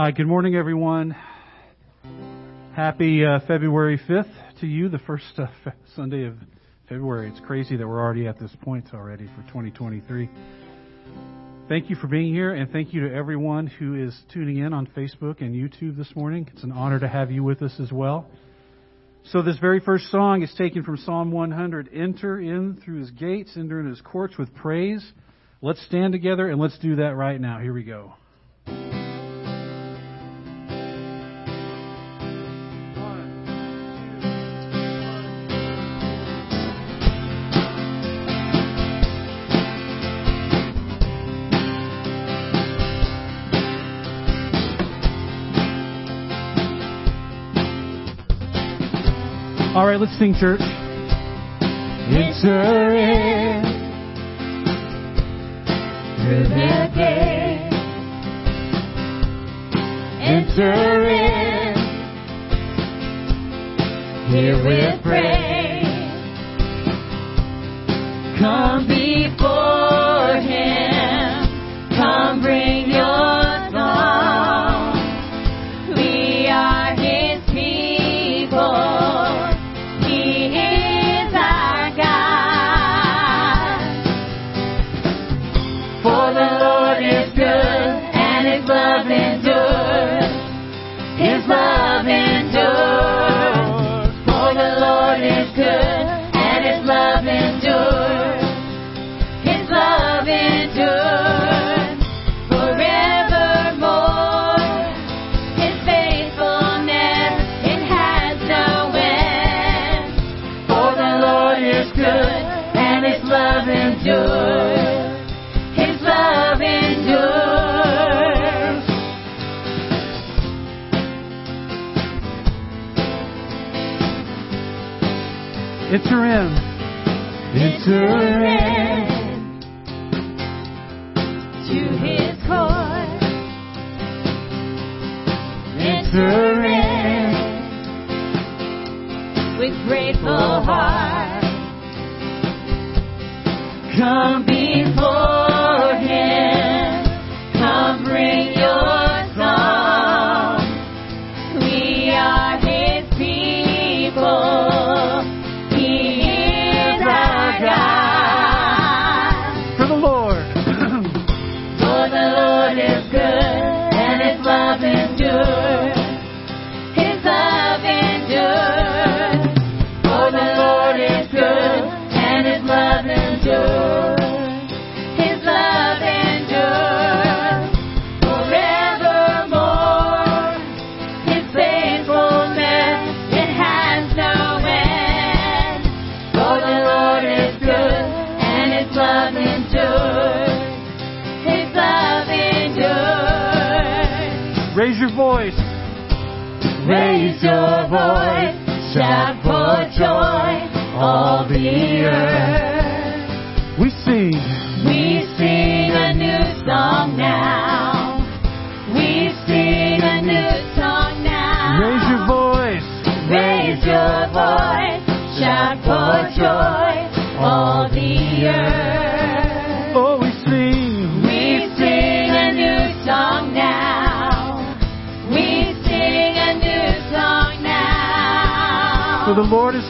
Hi, good morning, everyone. Happy uh, February 5th to you, the first uh, fe- Sunday of February. It's crazy that we're already at this point already for 2023. Thank you for being here, and thank you to everyone who is tuning in on Facebook and YouTube this morning. It's an honor to have you with us as well. So, this very first song is taken from Psalm 100 Enter in through his gates, enter in his courts with praise. Let's stand together and let's do that right now. Here we go. Right, let's sing, church. Enter in through the gate. Enter in. Here we pray. Come before and His love endures. His love endures forevermore. His faithfulness it has no end. For the Lord is good and His love endures. Enter in. Enter in to His court. Enter in with grateful heart. Come Lord is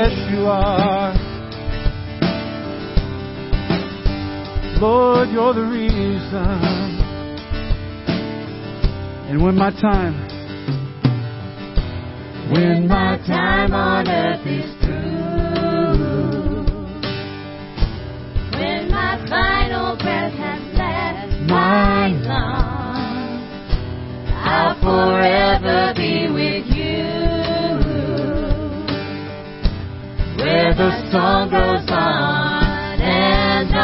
yes, you are. Lord, you're the reason. And when my time, When my time on earth is through, when my final breath has left my lungs, I'll forever be with song goes on and on.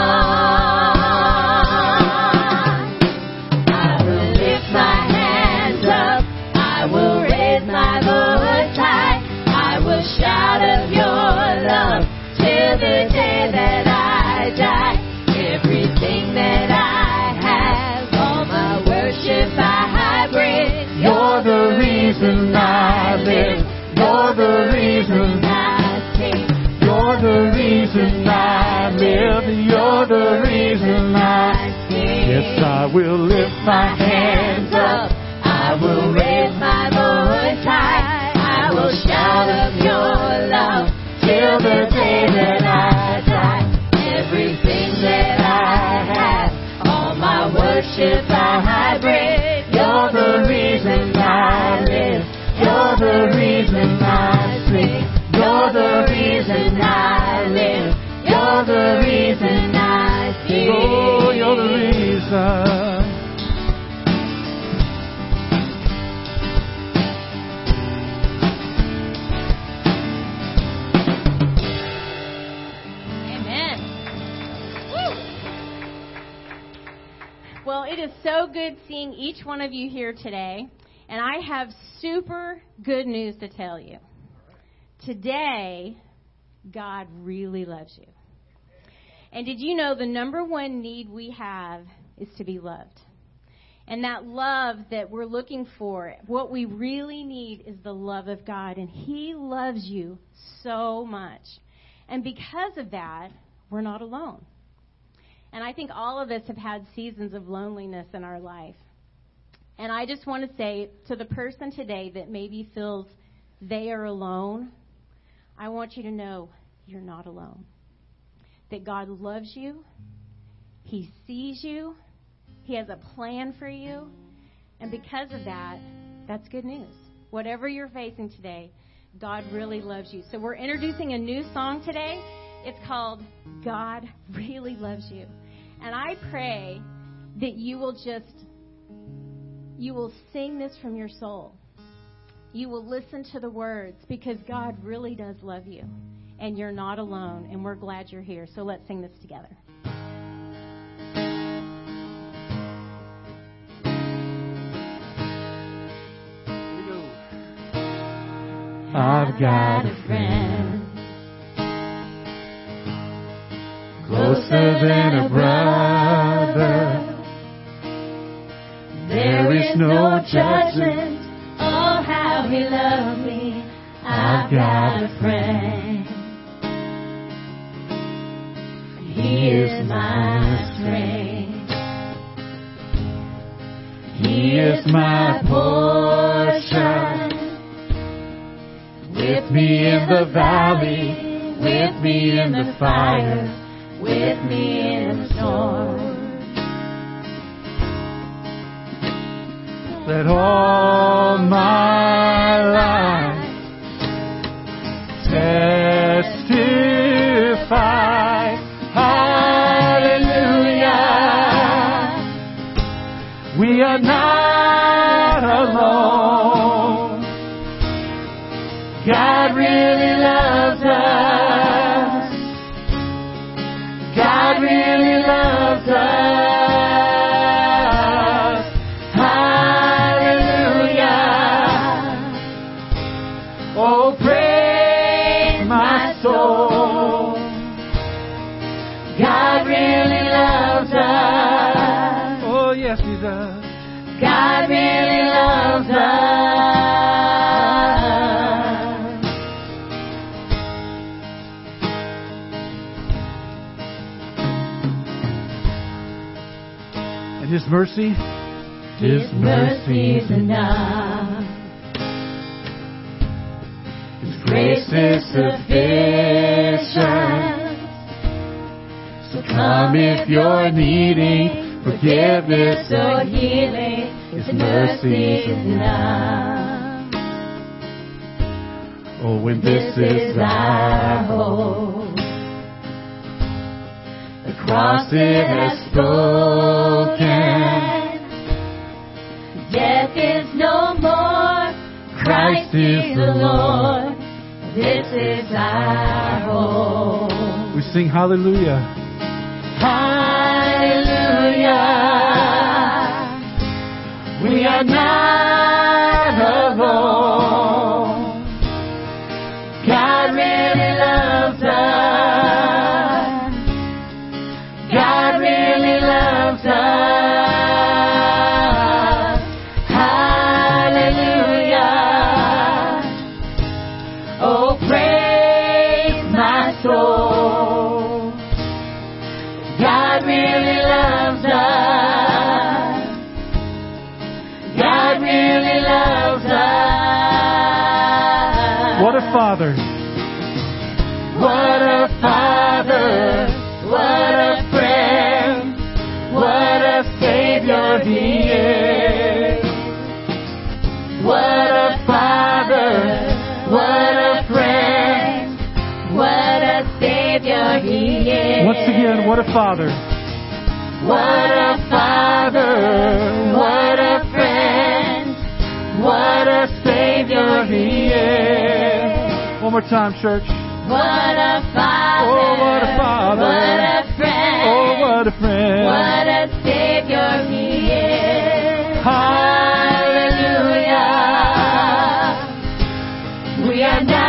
I will lift my hands up. I will raise my voice high. I will shout of your love till the day that I die. Everything that I have, all my worship I bring. You're the reason I live. You're the reason You're the reason I. sing. Yes, I will lift my hands up. I will raise my voice high. I will shout of your love till the day that I die. Everything that I have, all my worship I bring. You're the reason I live. You're the reason I sing. You're the reason I live. You're the reason. The reason. Amen. Well, it is so good seeing each one of you here today. And I have super good news to tell you. Today, God really loves you. And did you know the number one need we have is to be loved? And that love that we're looking for, what we really need is the love of God. And He loves you so much. And because of that, we're not alone. And I think all of us have had seasons of loneliness in our life. And I just want to say to the person today that maybe feels they are alone, I want you to know you're not alone. That God loves you, He sees you, He has a plan for you, and because of that, that's good news. Whatever you're facing today, God really loves you. So we're introducing a new song today. It's called God Really Loves You. And I pray that you will just you will sing this from your soul. You will listen to the words because God really does love you. And you're not alone. And we're glad you're here. So let's sing this together. I've got a friend closer than a brother. There is no judgment. Oh, how he loved me. I've got a friend. He is my strength. He is my portion. With me in the valley, with me in the fire, with me in the storm. That all my life mercy, His mercy is enough. His grace is sufficient. So come if you're needing forgiveness or healing. His mercy is enough. oh, when This is our hope. Cross it has spoken. Death is no more. Christ is the Lord. This is our hope. we sing hallelujah. Hallelujah. We are not Father. What a father, what a friend, what a savior he is. What a father, what a friend, what a savior he is. Once again, what a Father. What a father, what a friend, what a savior he is. More time, church. What a father, Oh, what a father. what a friend, Oh, what a friend. what a savior he is. Hallelujah. We are not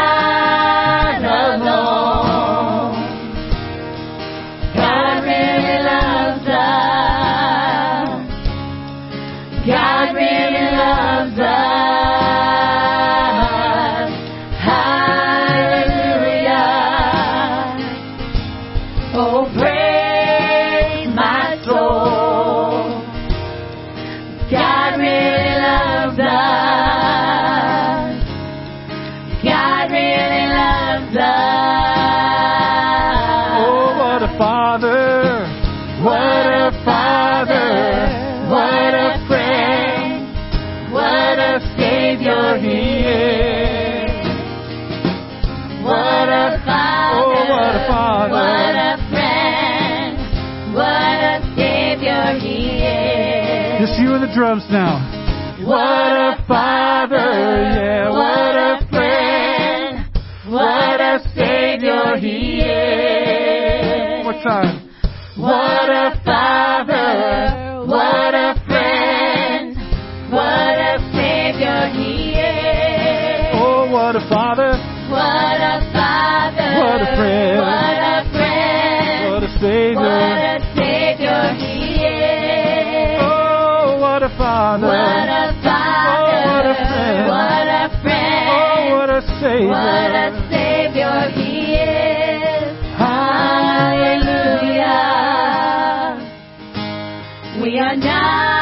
Savior He is. What a Father. Oh, what a Father. What a friend. What a Savior He is. Just you and the drums now. What a friend. what a friend, what a savior. what a savior he is. Oh, what a father. What a father, Oh, what a friend. what a friend, Oh, what a savior. what a savior he is. Hallelujah. We are not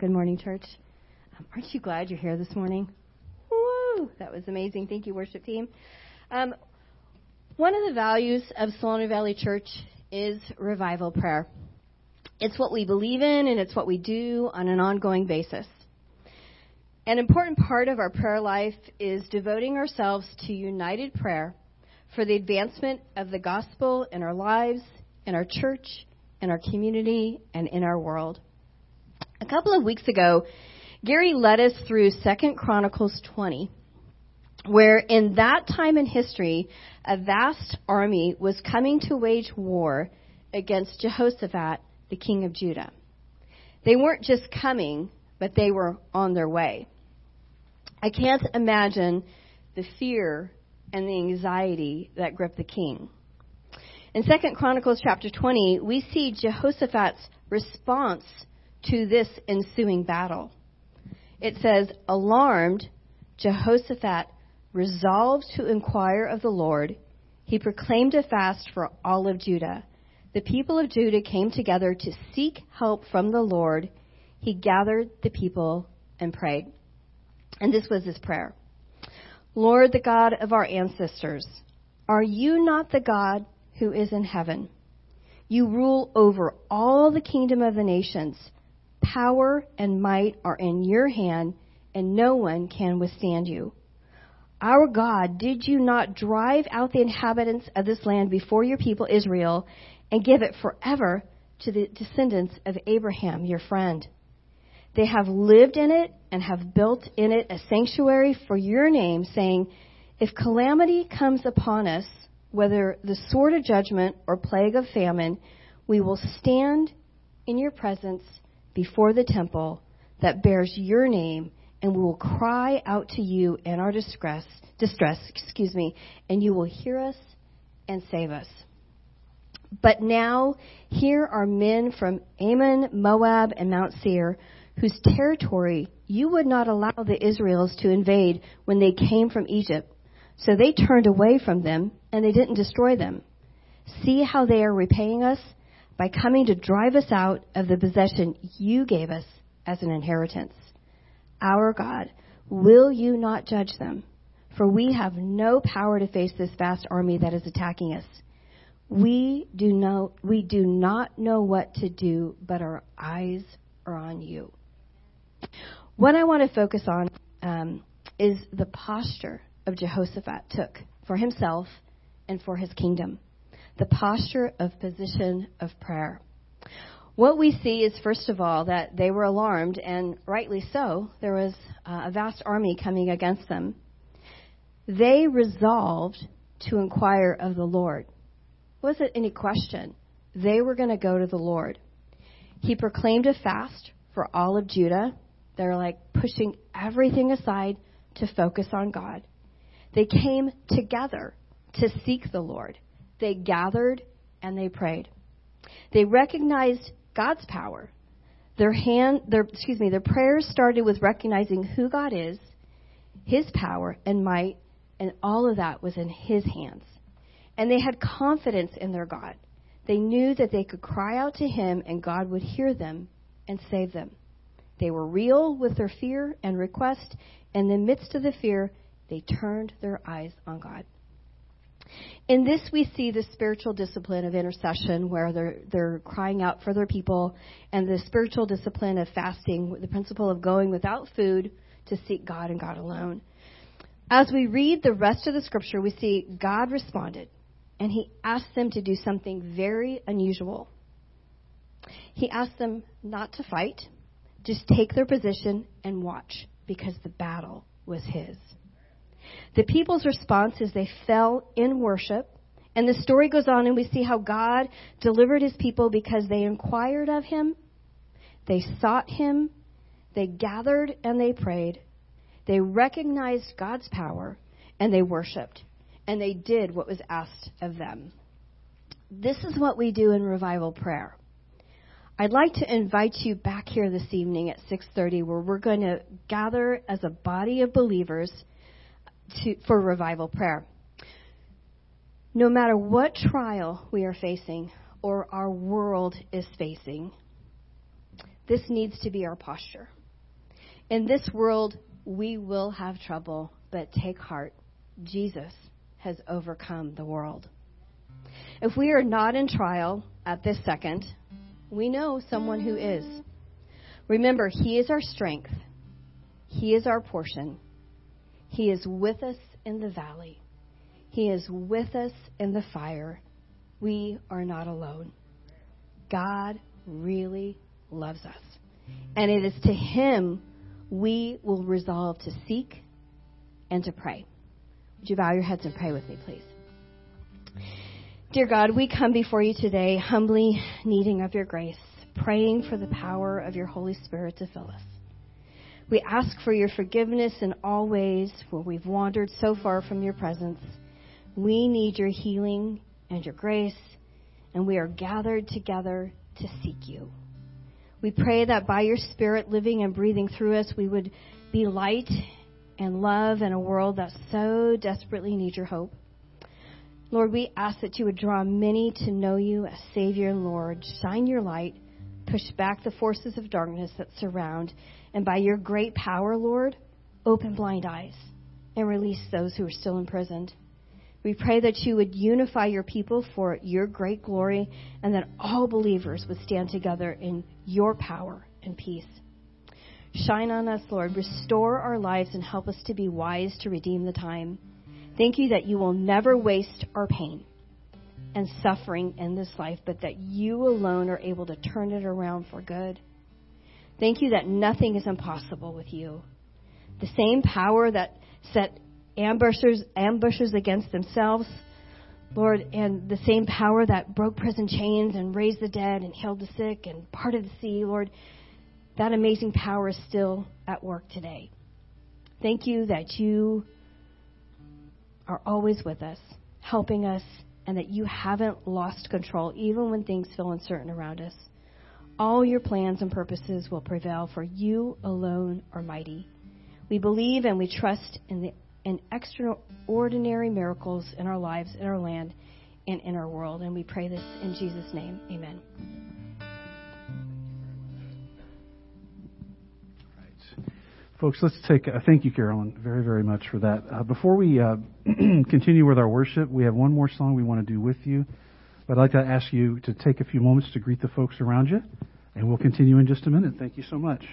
Good morning, church. Um, aren't you glad you're here this morning? Woo! That was amazing. Thank you, worship team. Um, one of the values of Solano Valley Church is revival prayer. It's what we believe in and it's what we do on an ongoing basis. An important part of our prayer life is devoting ourselves to united prayer for the advancement of the gospel in our lives, in our church, in our community, and in our world. A couple of weeks ago, Gary led us through 2 Chronicles 20, where in that time in history, a vast army was coming to wage war against Jehoshaphat, the king of Judah. They weren't just coming, but they were on their way. I can't imagine the fear and the anxiety that gripped the king. In 2 Chronicles chapter 20, we see Jehoshaphat's response to this ensuing battle. It says, Alarmed, Jehoshaphat resolved to inquire of the Lord. He proclaimed a fast for all of Judah. The people of Judah came together to seek help from the Lord. He gathered the people and prayed. And this was his prayer Lord, the God of our ancestors, are you not the God who is in heaven? You rule over all the kingdom of the nations. Power and might are in your hand, and no one can withstand you. Our God, did you not drive out the inhabitants of this land before your people Israel and give it forever to the descendants of Abraham, your friend? They have lived in it and have built in it a sanctuary for your name, saying, If calamity comes upon us, whether the sword of judgment or plague of famine, we will stand in your presence before the temple that bears your name, and we will cry out to you in our distress, distress, excuse me, and you will hear us and save us. But now here are men from Ammon, Moab, and Mount Seir, whose territory you would not allow the Israels to invade when they came from Egypt. So they turned away from them, and they didn't destroy them. See how they are repaying us by coming to drive us out of the possession you gave us as an inheritance. Our God, will you not judge them? For we have no power to face this vast army that is attacking us. We do know, we do not know what to do, but our eyes are on you. What I want to focus on um, is the posture of Jehoshaphat took for himself and for his kingdom. The posture of position of prayer. What we see is, first of all, that they were alarmed, and rightly so. There was uh, a vast army coming against them. They resolved to inquire of the Lord. Wasn't any question. They were going to go to the Lord. He proclaimed a fast for all of Judah. They're like pushing everything aside to focus on God. They came together to seek the Lord they gathered and they prayed. They recognized God's power. Their hand, their, excuse me, their prayers started with recognizing who God is, His power and might, and all of that was in His hands. And they had confidence in their God. They knew that they could cry out to Him and God would hear them and save them. They were real with their fear and request. In the midst of the fear, they turned their eyes on God. In this, we see the spiritual discipline of intercession, where they're, they're crying out for their people, and the spiritual discipline of fasting, the principle of going without food to seek God and God alone. As we read the rest of the scripture, we see God responded, and He asked them to do something very unusual. He asked them not to fight, just take their position and watch, because the battle was His. The people's response is they fell in worship. And the story goes on, and we see how God delivered his people because they inquired of him, they sought him, they gathered and they prayed, they recognized God's power, and they worshiped. And they did what was asked of them. This is what we do in revival prayer. I'd like to invite you back here this evening at 6:30 where we're going to gather as a body of believers to, for revival prayer. No matter what trial we are facing or our world is facing, this needs to be our posture. In this world, we will have trouble, but take heart. Jesus has overcome the world. If we are not in trial at this second, we know someone who is. Remember, He is our strength, He is our portion. He is with us in the valley. He is with us in the fire. We are not alone. God really loves us. And it is to Him we will resolve to seek and to pray. Would you bow your heads and pray with me, please? Dear God, we come before you today humbly needing of your grace, praying for the power of your Holy Spirit to fill us. We ask for your forgiveness in all ways where we've wandered so far from your presence. We need your healing and your grace, and we are gathered together to seek you. We pray that by your Spirit living and breathing through us, we would be light and love in a world that so desperately needs your hope. Lord, we ask that you would draw many to know you as Savior and Lord. Shine your light, push back the forces of darkness that surround, and by your great power, Lord, open blind eyes and release those who are still imprisoned. We pray that you would unify your people for your great glory and that all believers would stand together in your power and peace. Shine on us, Lord. Restore our lives and help us to be wise to redeem the time. Thank you that you will never waste our pain and suffering in this life, but that you alone are able to turn it around for good. Thank you that nothing is impossible with you. The same power that set ambushers, ambushes against themselves, Lord, and the same power that broke prison chains and raised the dead and healed the sick and parted the sea, Lord, that amazing power is still at work today. Thank you that you are always with us, helping us, and that you haven't lost control even when things feel uncertain around us. All your plans and purposes will prevail, for you alone are mighty. We believe and we trust in the in extraordinary miracles in our lives, in our land, and in our world. And we pray this in Jesus' name. Amen. Folks, let's take. Uh, thank you, Carolyn, very, very much for that. Uh, before we uh, continue with our worship, we have one more song we want to do with you. But I'd like to ask you to take a few moments to greet the folks around you, and we'll continue in just a minute. Thank you so much.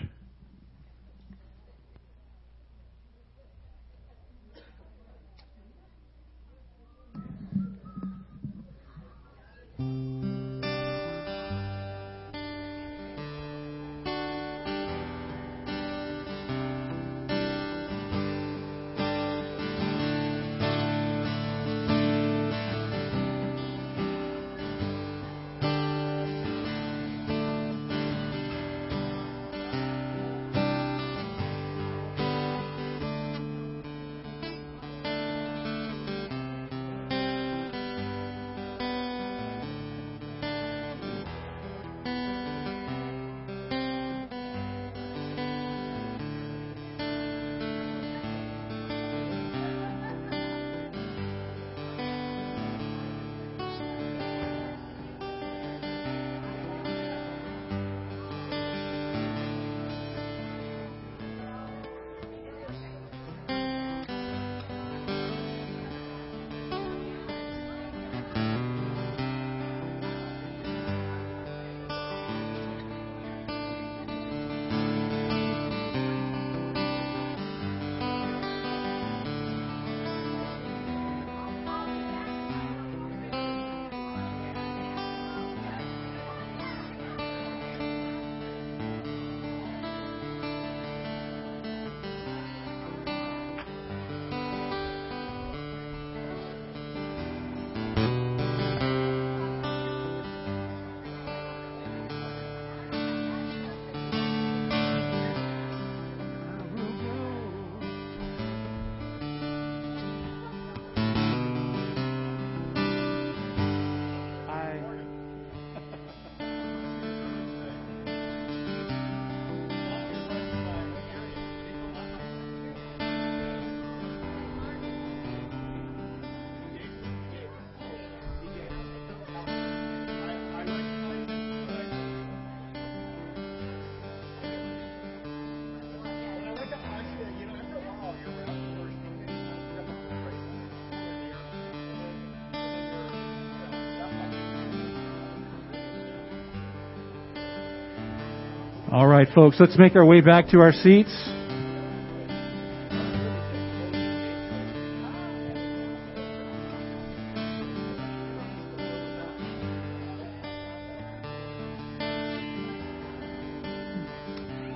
Right, folks, let's make our way back to our seats.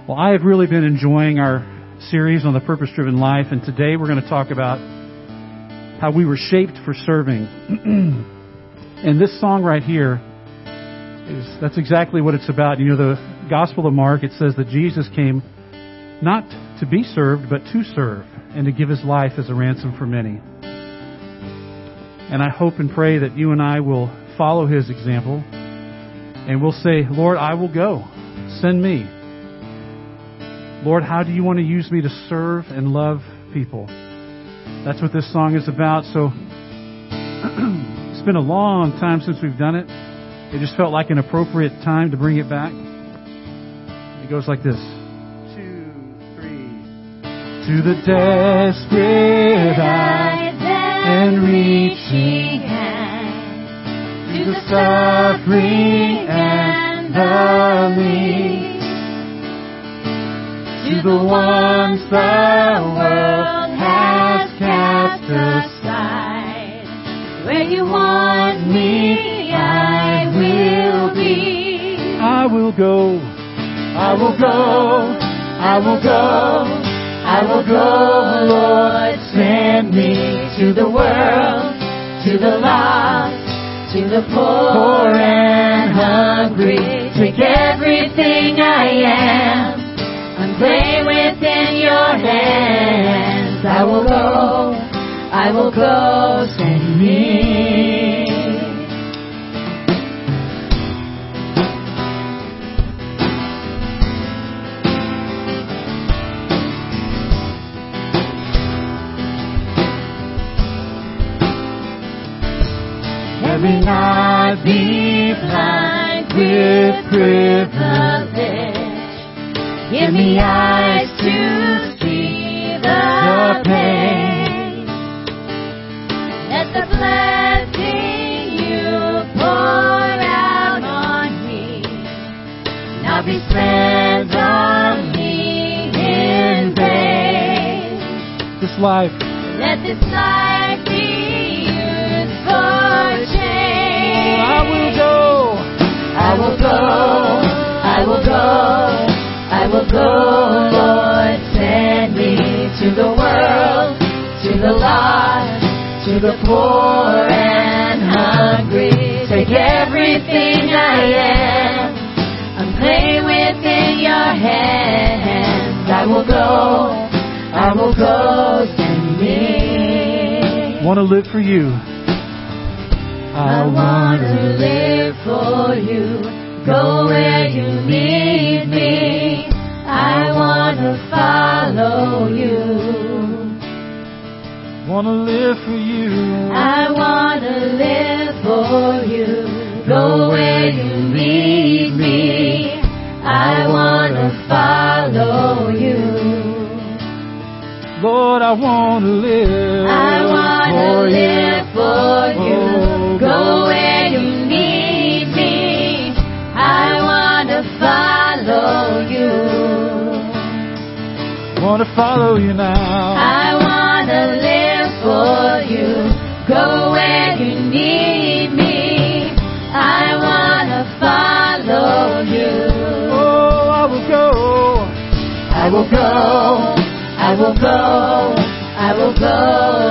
Well, I have really been enjoying our series on the purpose driven life, and today we're going to talk about how we were shaped for serving. and this song right here is that's exactly what it's about. You know, the Gospel of Mark, it says that Jesus came not to be served, but to serve and to give his life as a ransom for many. And I hope and pray that you and I will follow his example and we'll say, Lord, I will go. Send me. Lord, how do you want to use me to serve and love people? That's what this song is about. So it's been a long time since we've done it. It just felt like an appropriate time to bring it back. Goes like this. Two, three. To the desperate eyes and reaching hand, to the suffering and the least to the ones the world has cast aside. Where you want me, I will be. I will go. I will go. I will go. I will go, Lord. Send me to the world, to the lost, to the poor and hungry. Take everything I am and play within your hands. I will go, I will go, send me. Let not be blind with privilege. Give me eyes to see the pain. Let the blessing you pour out on me not be spent on me in vain. This life. Let this life I will go. I will go. I will go. I will go, Lord, send me to the world, to the lost, to the poor and hungry. Take everything I am and play within your hands. I will go, I will go, send me. Want to live for you. I want to live for you. Go where you need me. I want to follow you. Want to live for you. I want to live for you. Go where you need me. I want to follow you. Lord, I want to live. I want to oh, live for you. Go where you need me. I want to follow you. Want to follow you now. I want to live for you. Go where you need me. I want to follow you. Oh, I will go. I will go. I will go. I will go,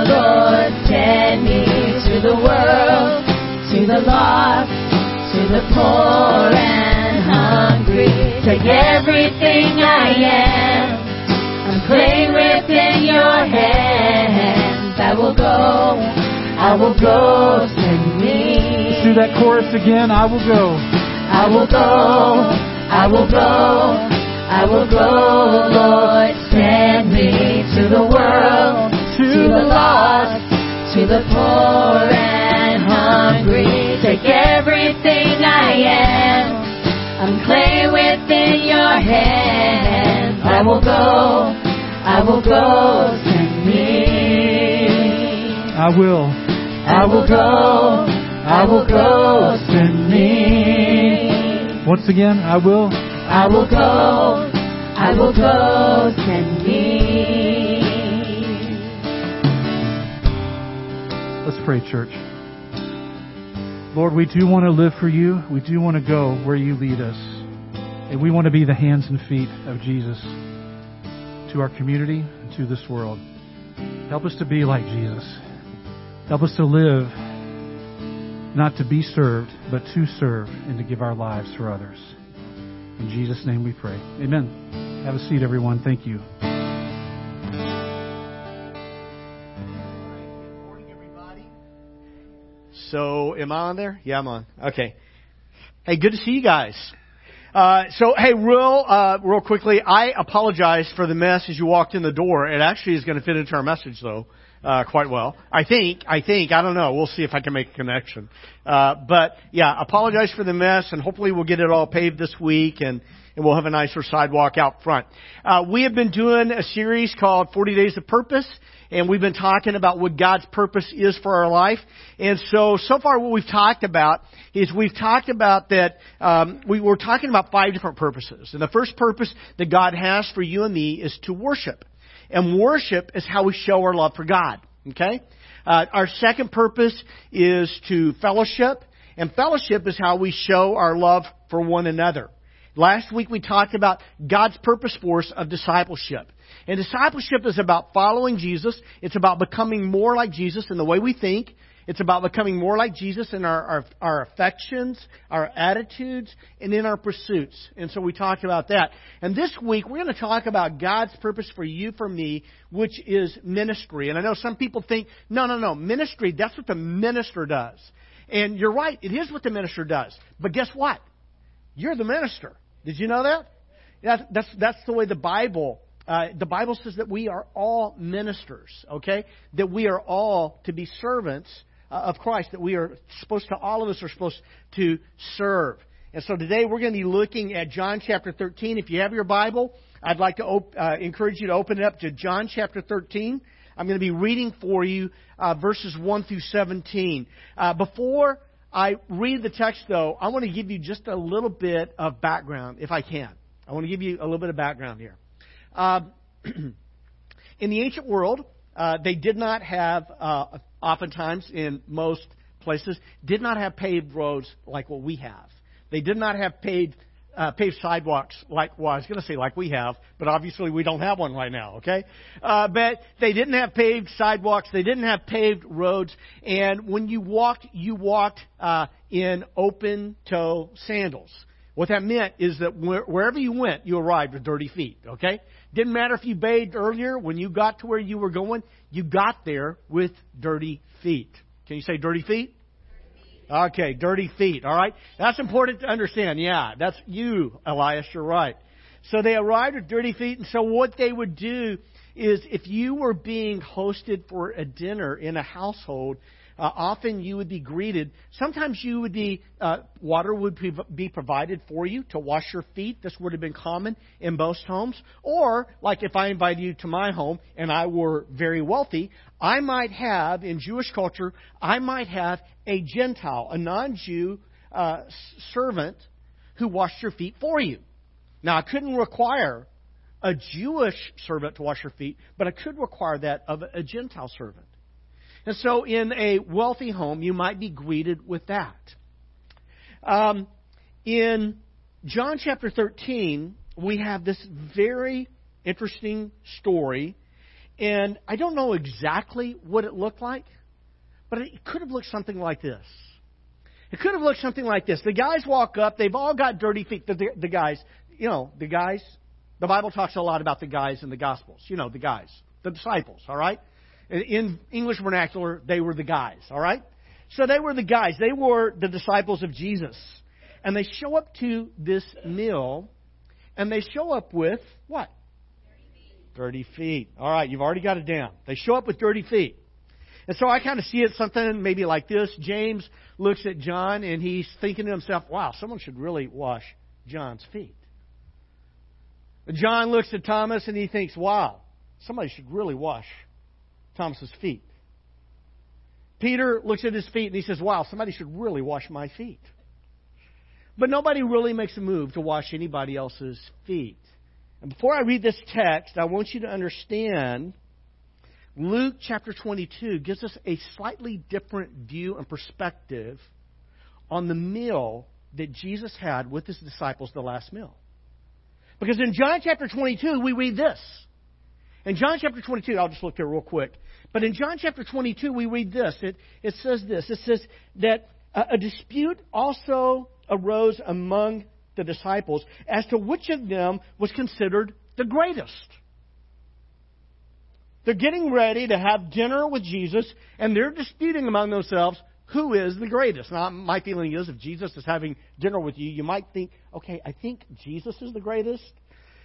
Lord. Send me to the world, to the lost, to the poor and hungry. Take everything I am and play within your hands. I will go. I will go. Send me. Let's do that chorus again. I will go. I will go. I will go. I will go, Lord, send me to the world, to, the lost, to the poor and hungry. Take everything I am I'm play within your hands. I will go, I will go, send me. I will, I will go, I will go, send me. Once again, I will. I will go, I will go, send me. Let's pray, church. Lord, we do want to live for you. We do want to go where you lead us. And we want to be the hands and feet of Jesus to our community and to this world. Help us to be like Jesus. Help us to live not to be served, but to serve and to give our lives for others. In Jesus' name we pray. Amen. Have a seat, everyone. Thank you. Good morning, everybody. So, am I on there? Yeah, I'm on. Okay. Hey, good to see you guys. Uh, so, hey, real, uh, real quickly, I apologize for the mess as you walked in the door. It actually is going to fit into our message, though, uh, quite well. I think, I think, I don't know. We'll see if I can make a connection. Uh, but yeah, apologize for the mess, and hopefully we'll get it all paved this week, and and we'll have a nicer sidewalk out front. Uh, we have been doing a series called 40 Days of Purpose, and we've been talking about what God's purpose is for our life. And so, so far what we've talked about is we've talked about that, um, we were talking about five different purposes. And the first purpose that God has for you and me is to worship. And worship is how we show our love for God. Okay? Uh, our second purpose is to fellowship. And fellowship is how we show our love for one another. Last week we talked about God's purpose for us of discipleship. And discipleship is about following Jesus. It's about becoming more like Jesus in the way we think. It's about becoming more like Jesus in our, our, our affections, our attitudes, and in our pursuits. And so we talked about that. And this week we're going to talk about God's purpose for you, for me, which is ministry. And I know some people think, no, no, no, ministry, that's what the minister does. And you're right, it is what the minister does. But guess what? You're the minister. Did you know that? That's, that's, that's the way the Bible, uh, the Bible says that we are all ministers, okay? That we are all to be servants of Christ, that we are supposed to, all of us are supposed to serve. And so today we're going to be looking at John chapter 13. If you have your Bible, I'd like to op- uh, encourage you to open it up to John chapter 13. I'm going to be reading for you uh, verses 1 through 17. Uh, before I read the text, though, I want to give you just a little bit of background, if I can. I want to give you a little bit of background here. Uh, in the ancient world, uh, they did not have, uh, oftentimes in most places, did not have paved roads like what we have. They did not have paved uh, paved sidewalks like well, I was going to say like we have, but obviously we don't have one right now. Okay, uh, but they didn't have paved sidewalks. They didn't have paved roads, and when you walked, you walked uh, in open toe sandals. What that meant is that where, wherever you went, you arrived with dirty feet. Okay, didn't matter if you bathed earlier. When you got to where you were going, you got there with dirty feet. Can you say dirty feet? Okay, dirty feet. All right, that's important to understand. Yeah, that's you, Elias. You're right. So they arrived with dirty feet, and so what they would do is, if you were being hosted for a dinner in a household, uh, often you would be greeted. Sometimes you would be uh, water would be provided for you to wash your feet. This would have been common in most homes. Or, like if I invited you to my home and I were very wealthy, I might have in Jewish culture, I might have a Gentile, a non-Jew uh, servant who washed your feet for you. Now I couldn't require a Jewish servant to wash your feet, but I could require that of a Gentile servant. And so, in a wealthy home, you might be greeted with that. Um, in John chapter 13, we have this very interesting story, and I don't know exactly what it looked like, but it could have looked something like this. It could have looked something like this. The guys walk up, they've all got dirty feet. The, the, the guys, you know, the guys, the Bible talks a lot about the guys in the Gospels. You know, the guys, the disciples, all right? In English vernacular, they were the guys, all right? So they were the guys. They were the disciples of Jesus. And they show up to this meal, and they show up with what? Dirty feet. All right, you've already got it down. They show up with dirty feet. And so I kind of see it something maybe like this. James looks at John and he's thinking to himself, wow, someone should really wash John's feet. John looks at Thomas and he thinks, wow, somebody should really wash Thomas's feet. Peter looks at his feet and he says, Wow, somebody should really wash my feet. but nobody really makes a move to wash anybody else's feet. And before I read this text, I want you to understand Luke chapter 22 gives us a slightly different view and perspective on the meal that Jesus had with his disciples, the last meal. Because in John chapter 22, we read this. In John chapter 22, I'll just look here real quick. But in John chapter 22, we read this. It, it says this. It says that a, a dispute also arose among the disciples as to which of them was considered the greatest. They're getting ready to have dinner with Jesus, and they're disputing among themselves who is the greatest. Now, my feeling is if Jesus is having dinner with you, you might think, okay, I think Jesus is the greatest.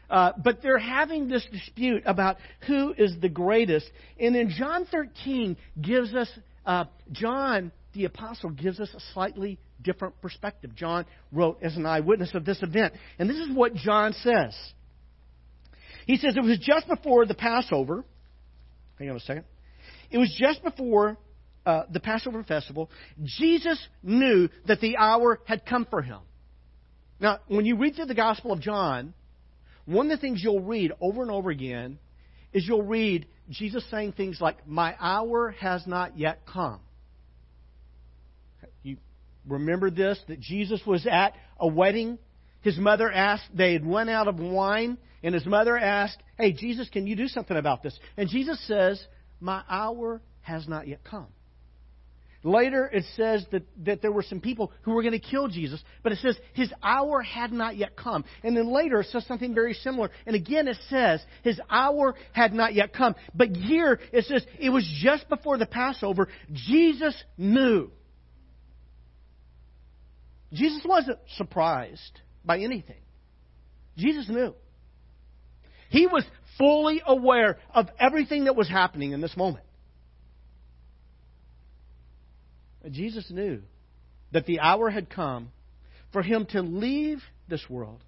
Uh, but they're having this dispute about who is the greatest. And in John 13 gives us, uh, John the apostle gives us a slightly different perspective. John wrote as an eyewitness of this event. And this is what John says. He says, It was just before the Passover. Hang on a second. It was just before uh, the Passover festival. Jesus knew that the hour had come for him. Now, when you read through the Gospel of John, one of the things you'll read over and over again is you'll read Jesus saying things like, My hour has not yet come. You remember this that Jesus was at a wedding. His mother asked, they had run out of wine, and his mother asked, Hey, Jesus, can you do something about this? And Jesus says, My hour has not yet come. Later, it says that, that there were some people who were going to kill Jesus, but it says his hour had not yet come. And then later, it says something very similar. And again, it says his hour had not yet come. But here, it says it was just before the Passover. Jesus knew. Jesus wasn't surprised by anything. Jesus knew. He was fully aware of everything that was happening in this moment. Jesus knew that the hour had come for him to leave this world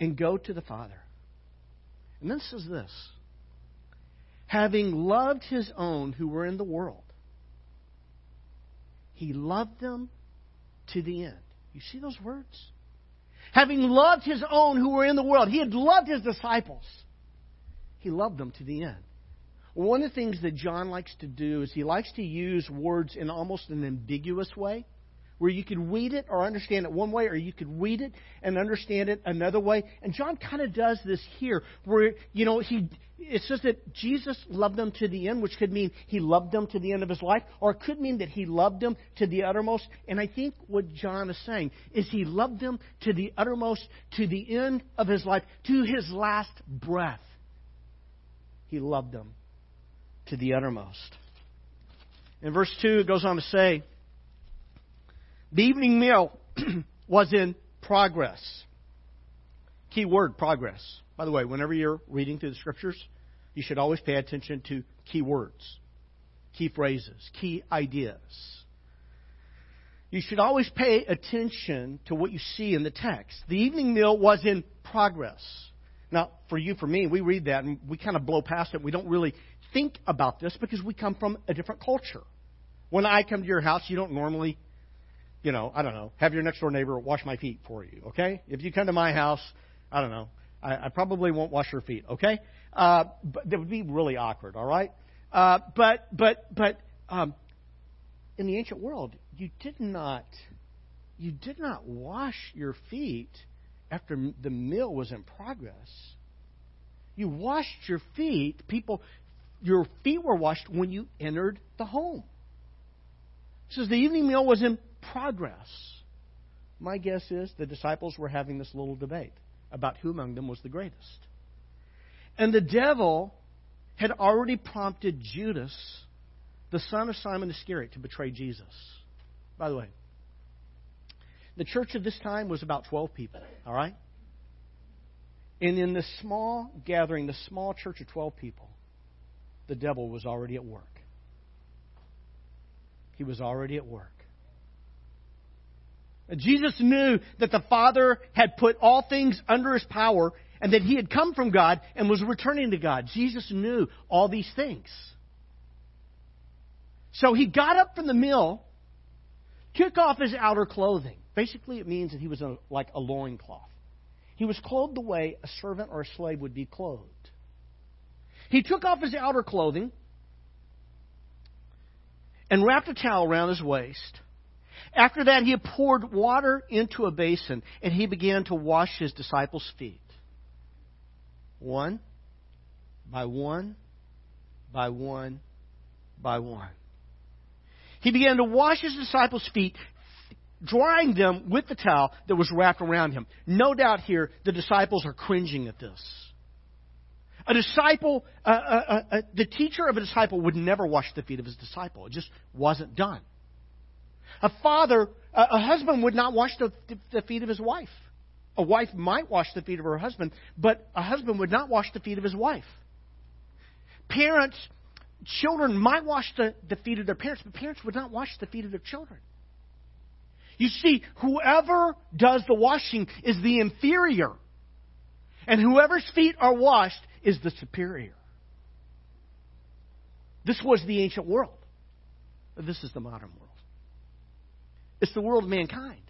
and go to the Father. And then says this having loved his own who were in the world, he loved them to the end. You see those words? Having loved his own who were in the world, he had loved his disciples. He loved them to the end. One of the things that John likes to do is he likes to use words in almost an ambiguous way, where you could read it or understand it one way, or you could read it and understand it another way. And John kind of does this here, where you know he it says that Jesus loved them to the end, which could mean he loved them to the end of his life, or it could mean that he loved them to the uttermost. And I think what John is saying is he loved them to the uttermost, to the end of his life, to his last breath. He loved them to the uttermost. In verse 2, it goes on to say, the evening meal was in progress. Key word, progress. By the way, whenever you're reading through the scriptures, you should always pay attention to key words, key phrases, key ideas. You should always pay attention to what you see in the text. The evening meal was in progress. Now, for you, for me, we read that and we kind of blow past it. We don't really think about this because we come from a different culture. When I come to your house, you don't normally, you know, I don't know, have your next door neighbor wash my feet for you, okay? If you come to my house, I don't know, I, I probably won't wash your feet, okay? Uh, but that would be really awkward, all right? Uh, but but but um, in the ancient world, you did not you did not wash your feet after the meal was in progress. You washed your feet. People your feet were washed when you entered the home. Says the evening meal was in progress. My guess is the disciples were having this little debate about who among them was the greatest. And the devil had already prompted Judas, the son of Simon Iscariot, to betray Jesus. By the way, the church of this time was about 12 people, all right? And in this small gathering, the small church of 12 people, the devil was already at work. He was already at work. Jesus knew that the Father had put all things under his power and that he had come from God and was returning to God. Jesus knew all these things. So he got up from the meal, took off his outer clothing. Basically, it means that he was a, like a loincloth. He was clothed the way a servant or a slave would be clothed. He took off his outer clothing and wrapped a towel around his waist. After that, he poured water into a basin and he began to wash his disciples' feet. One by one by one by one. He began to wash his disciples' feet, drying them with the towel that was wrapped around him. No doubt here, the disciples are cringing at this. A disciple, uh, uh, uh, the teacher of a disciple would never wash the feet of his disciple. It just wasn't done. A father, a husband would not wash the, the feet of his wife. A wife might wash the feet of her husband, but a husband would not wash the feet of his wife. Parents, children might wash the, the feet of their parents, but parents would not wash the feet of their children. You see, whoever does the washing is the inferior. And whoever's feet are washed is the superior. This was the ancient world. This is the modern world. It's the world of mankind.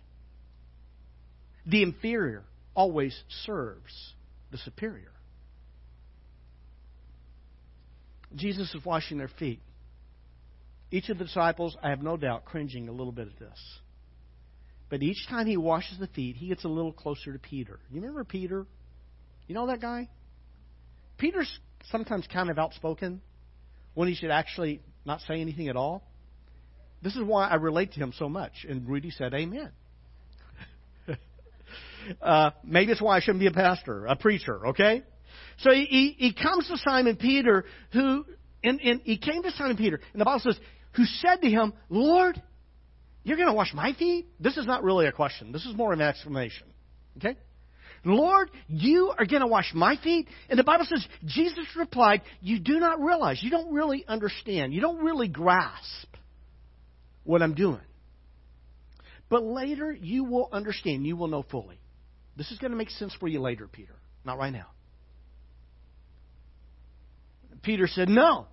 The inferior always serves the superior. Jesus is washing their feet. Each of the disciples, I have no doubt, cringing a little bit at this. But each time he washes the feet, he gets a little closer to Peter. You remember Peter? You know that guy? Peter's sometimes kind of outspoken when he should actually not say anything at all. This is why I relate to him so much. And Rudy said, Amen. uh, maybe it's why I shouldn't be a pastor, a preacher, okay? So he, he, comes to Simon Peter, who, and, and he came to Simon Peter, and the Bible says, who said to him, Lord, you're going to wash my feet? This is not really a question. This is more an exclamation. Okay? Lord, you are going to wash my feet? And the Bible says, Jesus replied, You do not realize, you don't really understand, you don't really grasp what I'm doing. But later you will understand, you will know fully. This is going to make sense for you later, Peter, not right now. Peter said, No,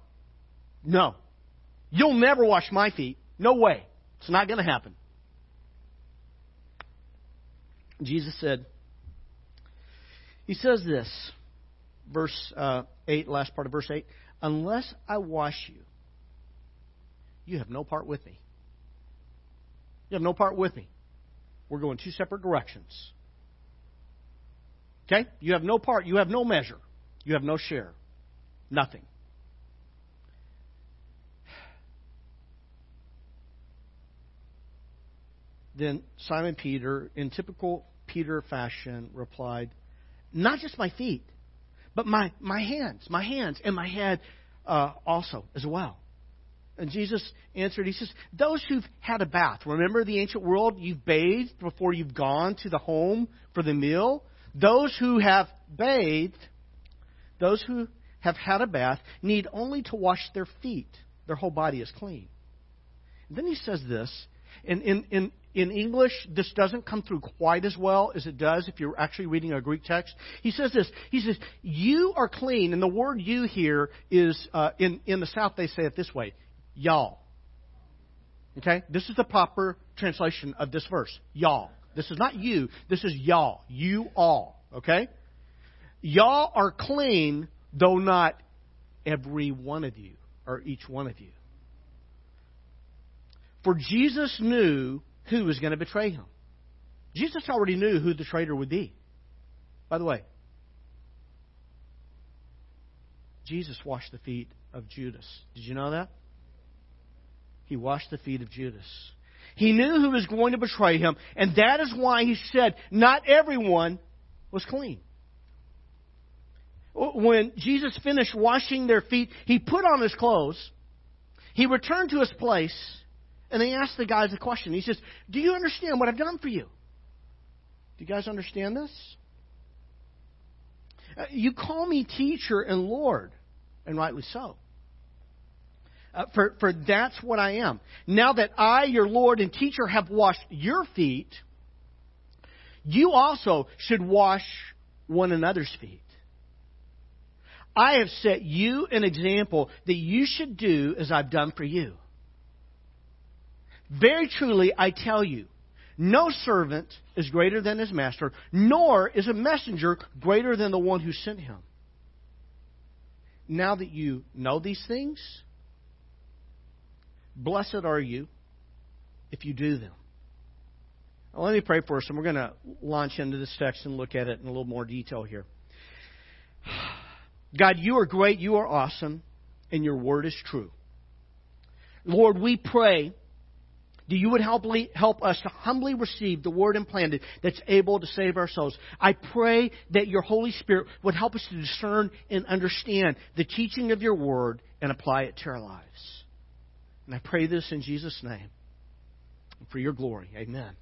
no. You'll never wash my feet. No way. It's not going to happen. Jesus said, He says this, verse uh, 8, last part of verse 8 Unless I wash you, you have no part with me. You have no part with me. We're going two separate directions. Okay? You have no part. You have no measure. You have no share. Nothing. Then Simon Peter, in typical Peter fashion, replied, Not just my feet, but my, my hands, my hands, and my head uh, also as well. And Jesus answered, He says, Those who've had a bath, remember the ancient world? You've bathed before you've gone to the home for the meal. Those who have bathed, those who have had a bath, need only to wash their feet. Their whole body is clean. And then he says this, in, in, in, in English, this doesn't come through quite as well as it does if you're actually reading a Greek text. He says this. He says, You are clean. And the word you here is, uh, in, in the South, they say it this way y'all. Okay? This is the proper translation of this verse. Y'all. This is not you. This is y'all. You all. Okay? Y'all are clean, though not every one of you, or each one of you. For Jesus knew who was going to betray him. Jesus already knew who the traitor would be. By the way, Jesus washed the feet of Judas. Did you know that? He washed the feet of Judas. He knew who was going to betray him, and that is why he said, Not everyone was clean. When Jesus finished washing their feet, he put on his clothes, he returned to his place, and he asked the guys a question. He says, Do you understand what I've done for you? Do you guys understand this? Uh, you call me teacher and Lord, and rightly so. Uh, for, for that's what I am. Now that I, your Lord and teacher, have washed your feet, you also should wash one another's feet. I have set you an example that you should do as I've done for you. Very truly, I tell you, no servant is greater than his master, nor is a messenger greater than the one who sent him. Now that you know these things, blessed are you if you do them. Let me pray for us, and we're going to launch into this text and look at it in a little more detail here. God, you are great, you are awesome, and your word is true. Lord, we pray you would help, help us to humbly receive the word implanted that's able to save our souls. I pray that your Holy Spirit would help us to discern and understand the teaching of your word and apply it to our lives. And I pray this in Jesus' name for your glory. Amen.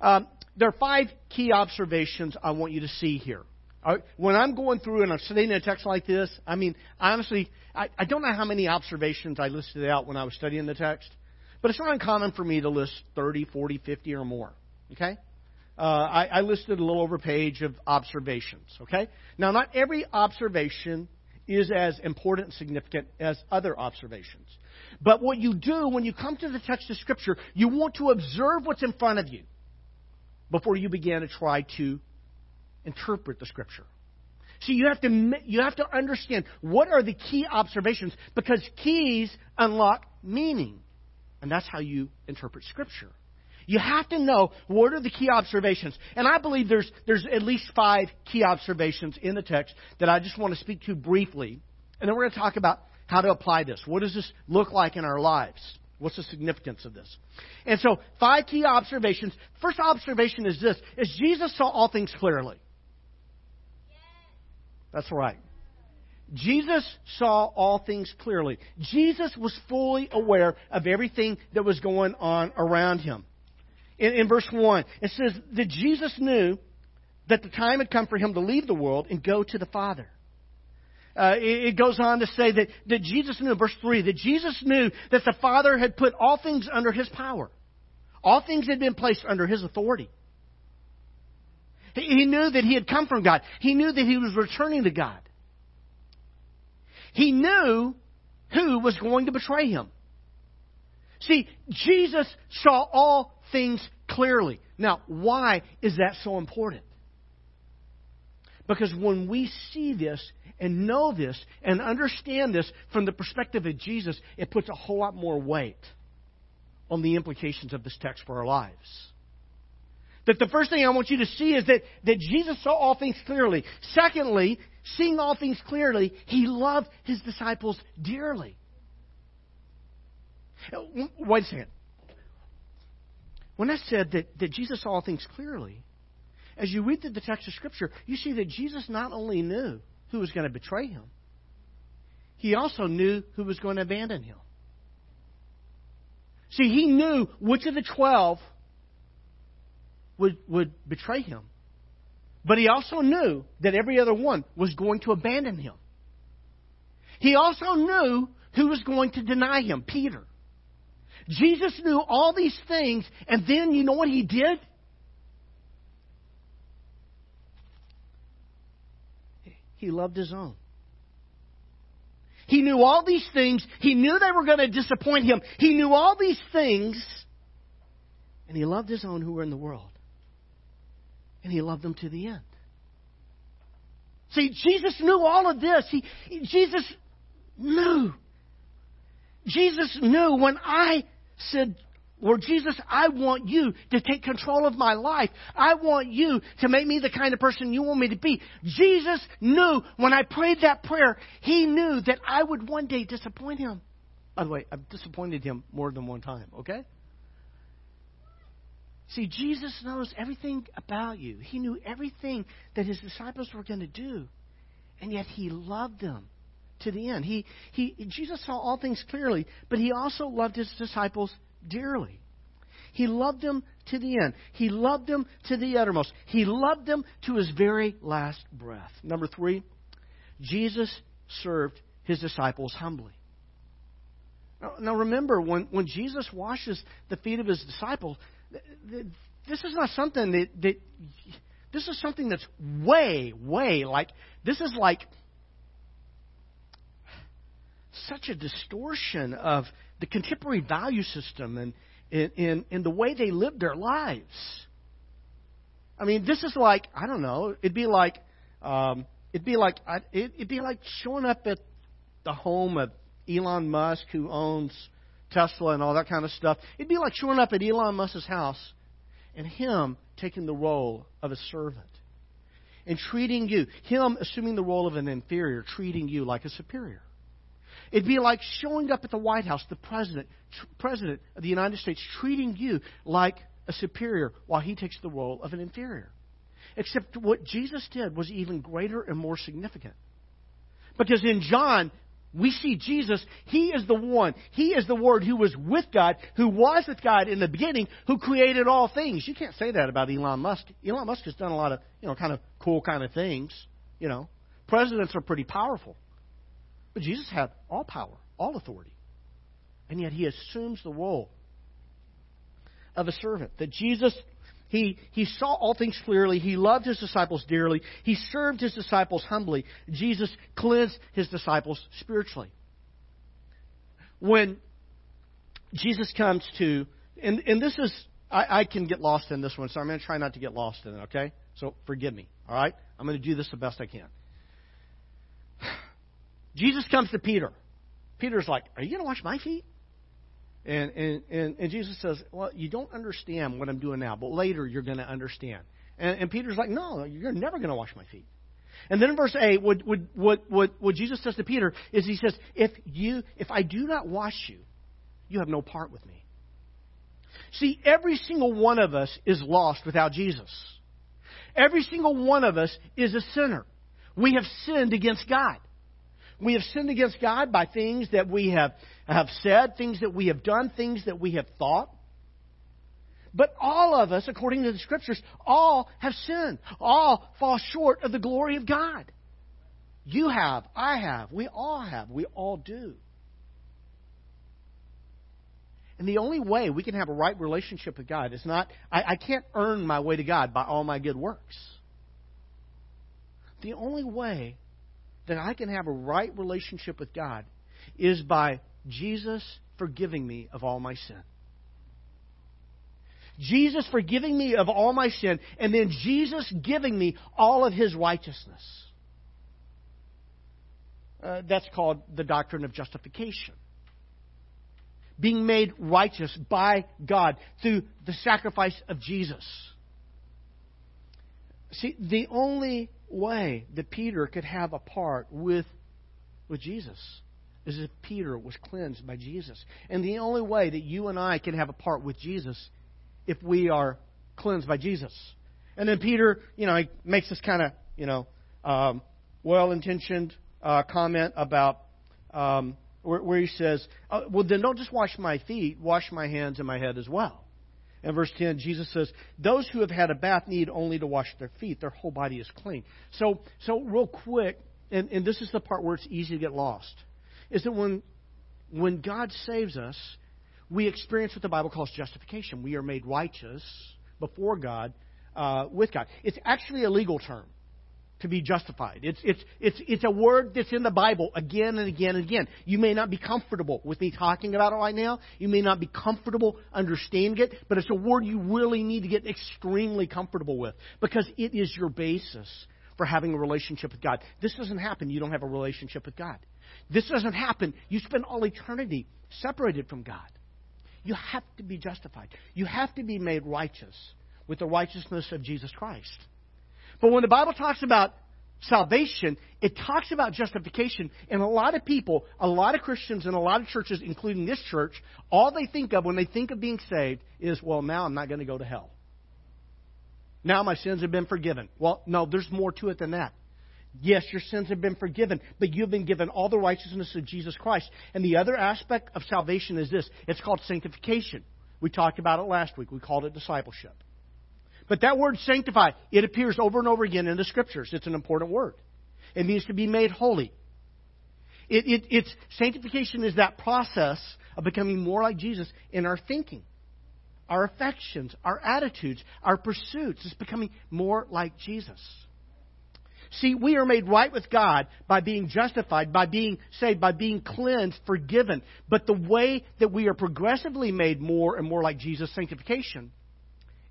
Um, there are five key observations I want you to see here. Uh, when I'm going through and I'm studying a text like this, I mean, honestly, I, I don't know how many observations I listed out when I was studying the text, but it's not uncommon for me to list 30, 40, 50 or more. Okay? Uh, I, I listed a little over page of observations. Okay? Now, not every observation is as important and significant as other observations. But what you do when you come to the text of Scripture, you want to observe what's in front of you before you begin to try to interpret the Scripture. See, you have to you have to understand what are the key observations because keys unlock meaning, and that's how you interpret Scripture. You have to know what are the key observations, and I believe there's there's at least five key observations in the text that I just want to speak to briefly, and then we're going to talk about how to apply this. What does this look like in our lives? What's the significance of this? And so, five key observations. First observation is this: is Jesus saw all things clearly. That's right. Jesus saw all things clearly. Jesus was fully aware of everything that was going on around him. In, in, verse 1, it says that Jesus knew that the time had come for him to leave the world and go to the Father. Uh, it, it goes on to say that, that Jesus knew, verse 3, that Jesus knew that the Father had put all things under his power. All things had been placed under his authority. He knew that he had come from God. He knew that he was returning to God. He knew who was going to betray him. See, Jesus saw all things clearly. Now, why is that so important? Because when we see this and know this and understand this from the perspective of Jesus, it puts a whole lot more weight on the implications of this text for our lives. That the first thing I want you to see is that, that Jesus saw all things clearly. Secondly, seeing all things clearly, he loved his disciples dearly. Wait a second. When I said that, that Jesus saw all things clearly, as you read through the text of Scripture, you see that Jesus not only knew who was going to betray him, he also knew who was going to abandon him. See, he knew which of the twelve would, would betray him. But he also knew that every other one was going to abandon him. He also knew who was going to deny him Peter. Jesus knew all these things, and then you know what he did? He loved his own. He knew all these things. He knew they were going to disappoint him. He knew all these things, and he loved his own who were in the world. And he loved them to the end. See, Jesus knew all of this. He, Jesus knew. Jesus knew when I said, Lord Jesus, I want you to take control of my life. I want you to make me the kind of person you want me to be. Jesus knew when I prayed that prayer, he knew that I would one day disappoint him. By the way, I've disappointed him more than one time, okay? See, Jesus knows everything about you. He knew everything that his disciples were going to do. And yet he loved them to the end. He, he, Jesus saw all things clearly, but he also loved his disciples dearly. He loved them to the end. He loved them to the uttermost. He loved them to his very last breath. Number three, Jesus served his disciples humbly. Now, now remember, when, when Jesus washes the feet of his disciples, this is not something that, that this is something that's way, way like this is like such a distortion of the contemporary value system and in, in, the way they live their lives. I mean, this is like I don't know. It'd be like um, it'd be like it, it'd be like showing up at the home of Elon Musk, who owns Tesla and all that kind of stuff. It'd be like showing up at Elon Musk's house and him taking the role of a servant and treating you, him assuming the role of an inferior, treating you like a superior. It'd be like showing up at the White House, the president, tr- president of the United States, treating you like a superior while he takes the role of an inferior. Except what Jesus did was even greater and more significant. Because in John, we see Jesus, He is the one, He is the Word who was with God, who was with God in the beginning, who created all things. You can't say that about Elon Musk. Elon Musk has done a lot of, you know, kind of cool kind of things, you know. Presidents are pretty powerful. But Jesus had all power, all authority. And yet He assumes the role of a servant. That Jesus he, he saw all things clearly. He loved his disciples dearly. He served his disciples humbly. Jesus cleansed his disciples spiritually. When Jesus comes to, and, and this is, I, I can get lost in this one, so I'm going to try not to get lost in it, okay? So forgive me, all right? I'm going to do this the best I can. Jesus comes to Peter. Peter's like, Are you going to wash my feet? And, and, and, and Jesus says, Well, you don't understand what I'm doing now, but later you're going to understand. And, and Peter's like, No, you're never going to wash my feet. And then in verse 8, what, what, what, what, what Jesus says to Peter is he says, if, you, if I do not wash you, you have no part with me. See, every single one of us is lost without Jesus. Every single one of us is a sinner. We have sinned against God. We have sinned against God by things that we have, have said, things that we have done, things that we have thought. But all of us, according to the Scriptures, all have sinned. All fall short of the glory of God. You have, I have, we all have, we all do. And the only way we can have a right relationship with God is not, I, I can't earn my way to God by all my good works. The only way that I can have a right relationship with God is by Jesus forgiving me of all my sin. Jesus forgiving me of all my sin, and then Jesus giving me all of his righteousness. Uh, that's called the doctrine of justification. Being made righteous by God through the sacrifice of Jesus. See, the only way that Peter could have a part with, with Jesus is if Peter was cleansed by Jesus. And the only way that you and I can have a part with Jesus if we are cleansed by Jesus. And then Peter, you know, he makes this kind of, you know, um, well-intentioned uh, comment about um, where, where, he says, oh, "Well, then don't just wash my feet; wash my hands and my head as well." In verse 10, Jesus says, Those who have had a bath need only to wash their feet. Their whole body is clean. So, so real quick, and, and this is the part where it's easy to get lost, is that when, when God saves us, we experience what the Bible calls justification. We are made righteous before God uh, with God. It's actually a legal term to be justified. It's, it's, it's, it's a word that's in the Bible again and again and again. You may not be comfortable with me talking about it right now. You may not be comfortable understanding it, but it's a word you really need to get extremely comfortable with because it is your basis for having a relationship with God. This doesn't happen, you don't have a relationship with God. This doesn't happen, you spend all eternity separated from God. You have to be justified. You have to be made righteous with the righteousness of Jesus Christ. But when the Bible talks about salvation, it talks about justification. And a lot of people, a lot of Christians and a lot of churches, including this church, all they think of when they think of being saved is, well, now I'm not going to go to hell. Now my sins have been forgiven. Well, no, there's more to it than that. Yes, your sins have been forgiven, but you've been given all the righteousness of Jesus Christ. And the other aspect of salvation is this it's called sanctification. We talked about it last week. We called it discipleship. But that word sanctify, it appears over and over again in the scriptures. It's an important word. It means to be made holy. It, it, it's sanctification is that process of becoming more like Jesus in our thinking, our affections, our attitudes, our pursuits. It's becoming more like Jesus. See, we are made right with God by being justified, by being saved, by being cleansed, forgiven. But the way that we are progressively made more and more like Jesus' sanctification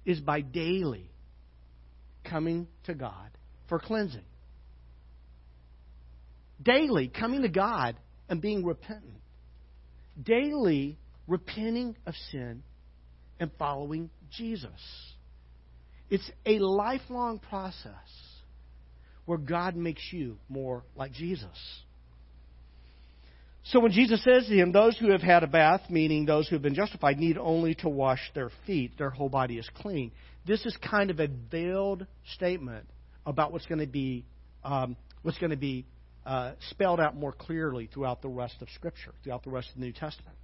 is by daily coming to God for cleansing. Daily coming to God and being repentant. Daily repenting of sin and following Jesus. It's a lifelong process where God makes you more like Jesus. So when Jesus says to him, Those who have had a bath, meaning those who have been justified, need only to wash their feet, their whole body is clean. This is kind of a veiled statement about what's going to be um, what's going to be uh, spelled out more clearly throughout the rest of Scripture, throughout the rest of the New Testament.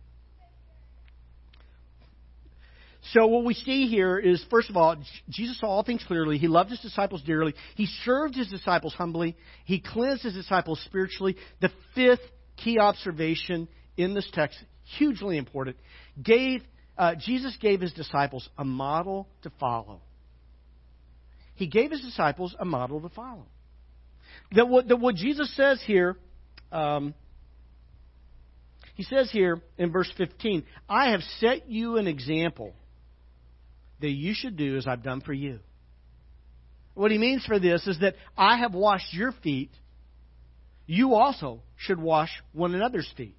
So what we see here is, first of all, Jesus saw all things clearly. He loved his disciples dearly. He served his disciples humbly. He cleansed his disciples spiritually. The fifth key observation in this text, hugely important, gave uh, Jesus gave his disciples a model to follow. He gave his disciples a model to follow. That what, that what Jesus says here, um, he says here in verse 15, I have set you an example that you should do as I've done for you. What he means for this is that I have washed your feet. You also should wash one another's feet.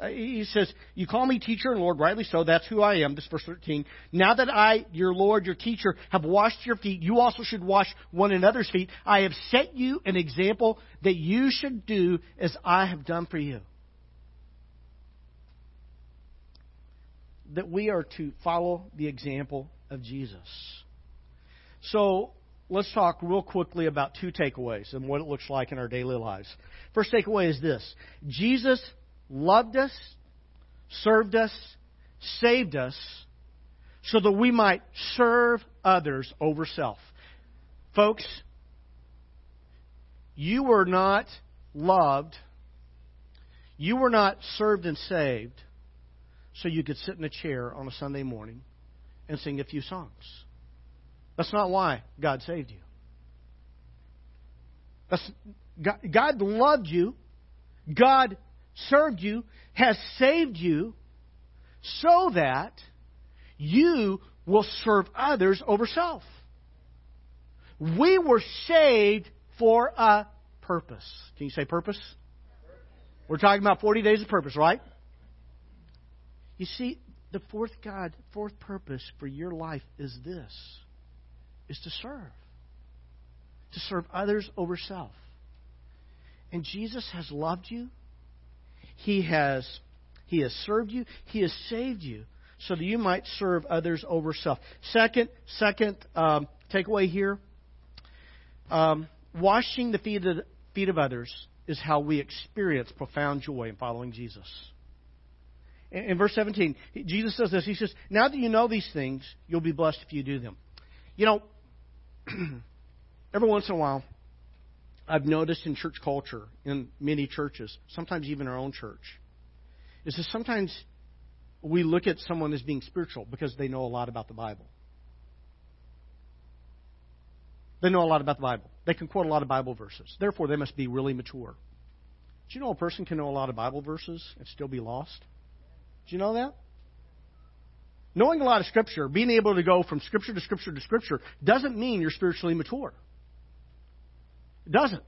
Uh, he says, You call me teacher and Lord, rightly so. That's who I am. This verse 13. Now that I, your Lord, your teacher, have washed your feet, you also should wash one another's feet. I have set you an example that you should do as I have done for you. that we are to follow the example of Jesus. So let's talk real quickly about two takeaways and what it looks like in our daily lives. First takeaway is this Jesus loved us, served us, saved us, so that we might serve others over self. Folks, you were not loved, you were not served and saved so you could sit in a chair on a Sunday morning and sing a few songs. That's not why God saved you. That's, God, God loved you. God served you, has saved you so that you will serve others over self. We were saved for a purpose. Can you say purpose? We're talking about 40 days of purpose, right? You see, the fourth God, fourth purpose for your life is this is to serve. To serve others over self. And Jesus has loved you. He has He has served you. He has saved you so that you might serve others over self. Second, second um, takeaway here: um, washing the feet of, feet of others is how we experience profound joy in following Jesus. In verse 17, Jesus says this. He says, Now that you know these things, you'll be blessed if you do them. You know, every once in a while, I've noticed in church culture, in many churches, sometimes even our own church, is that sometimes we look at someone as being spiritual because they know a lot about the Bible. They know a lot about the Bible. They can quote a lot of Bible verses. Therefore, they must be really mature. Do you know a person can know a lot of Bible verses and still be lost? Do you know that? Knowing a lot of Scripture, being able to go from Scripture to Scripture to Scripture, doesn't mean you're spiritually mature. It doesn't.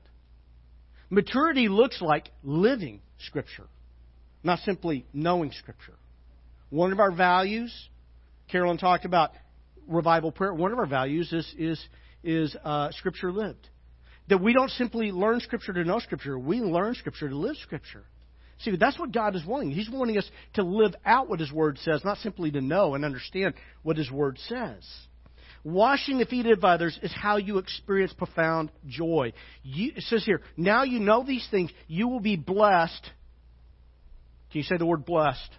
Maturity looks like living Scripture, not simply knowing Scripture. One of our values, Carolyn talked about revival prayer. One of our values is is is uh, Scripture lived. That we don't simply learn Scripture to know Scripture; we learn Scripture to live Scripture. See, that's what God is wanting. He's wanting us to live out what His Word says, not simply to know and understand what His Word says. Washing the feet of others is how you experience profound joy. You, it says here, now you know these things, you will be blessed. Can you say the word blessed?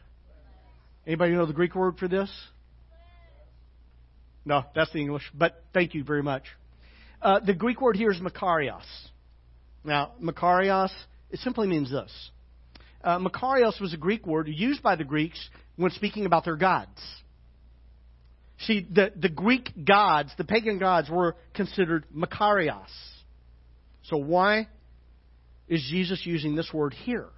Anybody know the Greek word for this? No, that's the English, but thank you very much. Uh, the Greek word here is makarios. Now, makarios, it simply means this uh, Makarios was a Greek word used by the Greeks when speaking about their gods. See, the, the Greek gods, the pagan gods, were considered Makarios. So why is Jesus using this word here?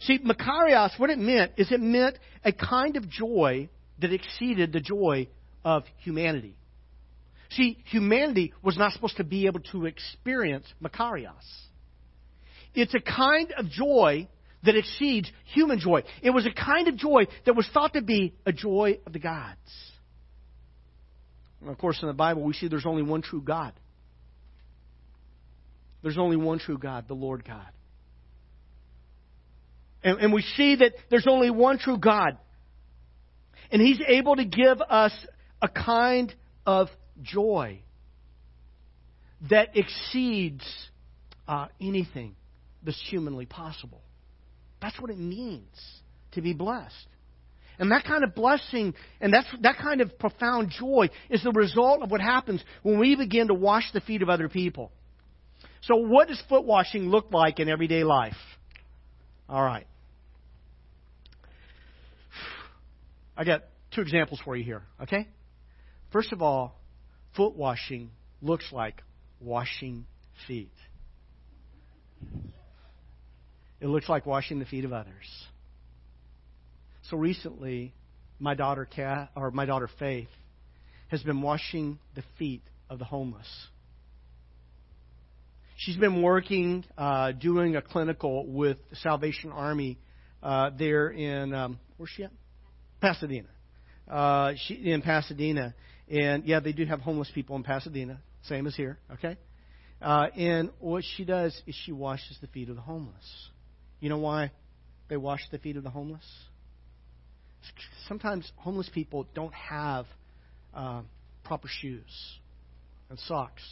See, Makarios, what it meant is it meant a kind of joy that exceeded the joy of humanity. See, humanity was not supposed to be able to experience Makarios. It's a kind of joy that exceeds human joy. It was a kind of joy that was thought to be a joy of the gods. And of course, in the Bible, we see there's only one true God. There's only one true God, the Lord God. And, and we see that there's only one true God. And He's able to give us a kind of joy that exceeds uh, anything that's humanly possible. That's what it means to be blessed. And that kind of blessing and that's, that kind of profound joy is the result of what happens when we begin to wash the feet of other people. So, what does foot washing look like in everyday life? All right. I got two examples for you here, okay? First of all, foot washing looks like washing feet. It looks like washing the feet of others. So recently, my daughter or my daughter Faith has been washing the feet of the homeless. She's been working, uh, doing a clinical with the Salvation Army uh, there in um, where's she at? Pasadena. Uh, she in Pasadena, and yeah, they do have homeless people in Pasadena, same as here. Okay, uh, and what she does is she washes the feet of the homeless. You know why they wash the feet of the homeless? Sometimes homeless people don't have uh, proper shoes and socks,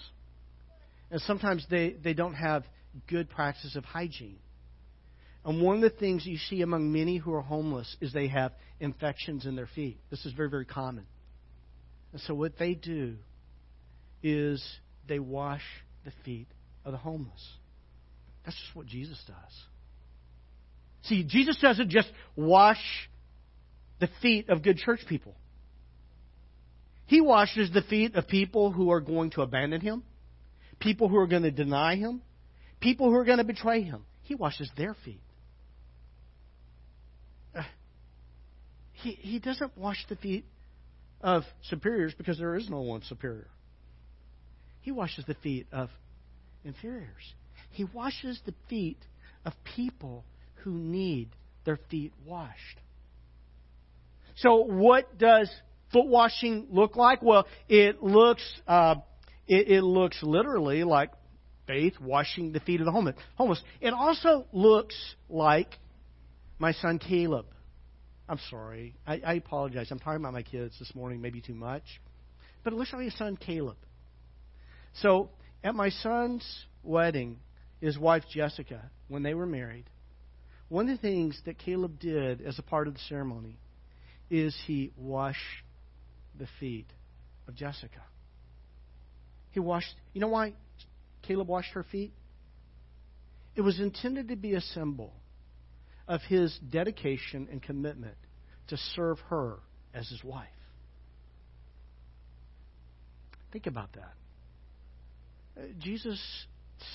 and sometimes they, they don't have good practices of hygiene. And one of the things you see among many who are homeless is they have infections in their feet. This is very, very common. And so what they do is they wash the feet of the homeless. That's just what Jesus does. See, Jesus doesn't just wash the feet of good church people. He washes the feet of people who are going to abandon him, people who are going to deny him, people who are going to betray him. He washes their feet. Uh, he, he doesn't wash the feet of superiors because there is no one superior. He washes the feet of inferiors. He washes the feet of people who need their feet washed. So, what does foot washing look like? Well, it looks uh, it, it looks literally like faith washing the feet of the homeless. It also looks like my son Caleb I'm sorry. I, I apologize. I'm talking about my kids this morning, maybe too much. But it looks like his son Caleb. So at my son's wedding, his wife Jessica, when they were married, one of the things that Caleb did as a part of the ceremony is he washed the feet of Jessica. He washed, you know why Caleb washed her feet? It was intended to be a symbol of his dedication and commitment to serve her as his wife. Think about that. Uh, Jesus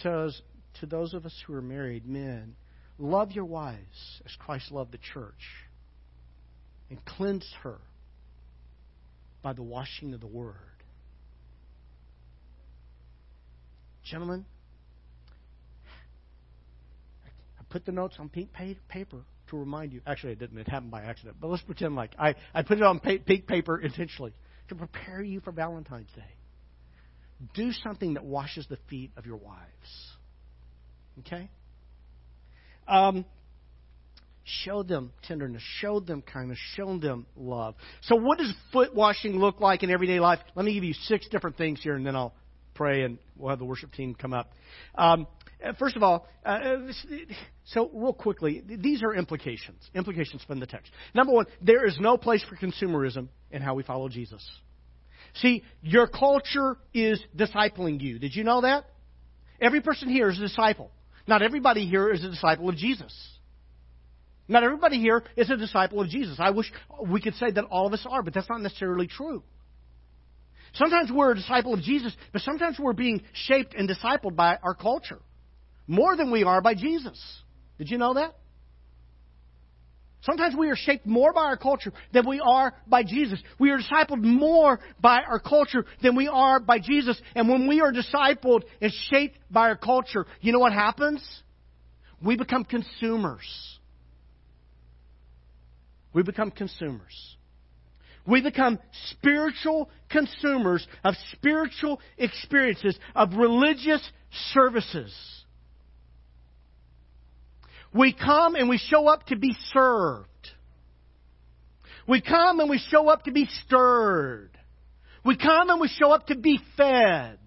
says to those of us who are married, men, love your wives as Christ loved the church and cleanse her by the washing of the word. Gentlemen, I put the notes on pink paper to remind you. Actually, it didn't. It happened by accident. But let's pretend like I, I put it on pink paper intentionally to prepare you for Valentine's Day. Do something that washes the feet of your wives. Okay? Um, show them tenderness, show them kindness, show them love. So, what does foot washing look like in everyday life? Let me give you six different things here, and then I'll pray and we'll have the worship team come up. Um, uh, first of all, uh, uh so real quickly, these are implications. Implications from the text. Number one, there is no place for consumerism in how we follow Jesus. See, your culture is discipling you. Did you know that? Every person here is a disciple. Not everybody here is a disciple of Jesus. Not everybody here is a disciple of Jesus. I wish we could say that all of us are, but that's not necessarily true. Sometimes we're a disciple of Jesus, but sometimes we're being shaped and discipled by our culture more than we are by Jesus. Did you know that? Sometimes we are shaped more by our culture than we are by Jesus. We are discipled more by our culture than we are by Jesus. And when we are discipled and shaped by our culture, you know what happens? We become consumers. We become consumers. We become spiritual consumers of spiritual experiences, of religious services. We come and we show up to be served. We come and we show up to be stirred. We come and we show up to be fed.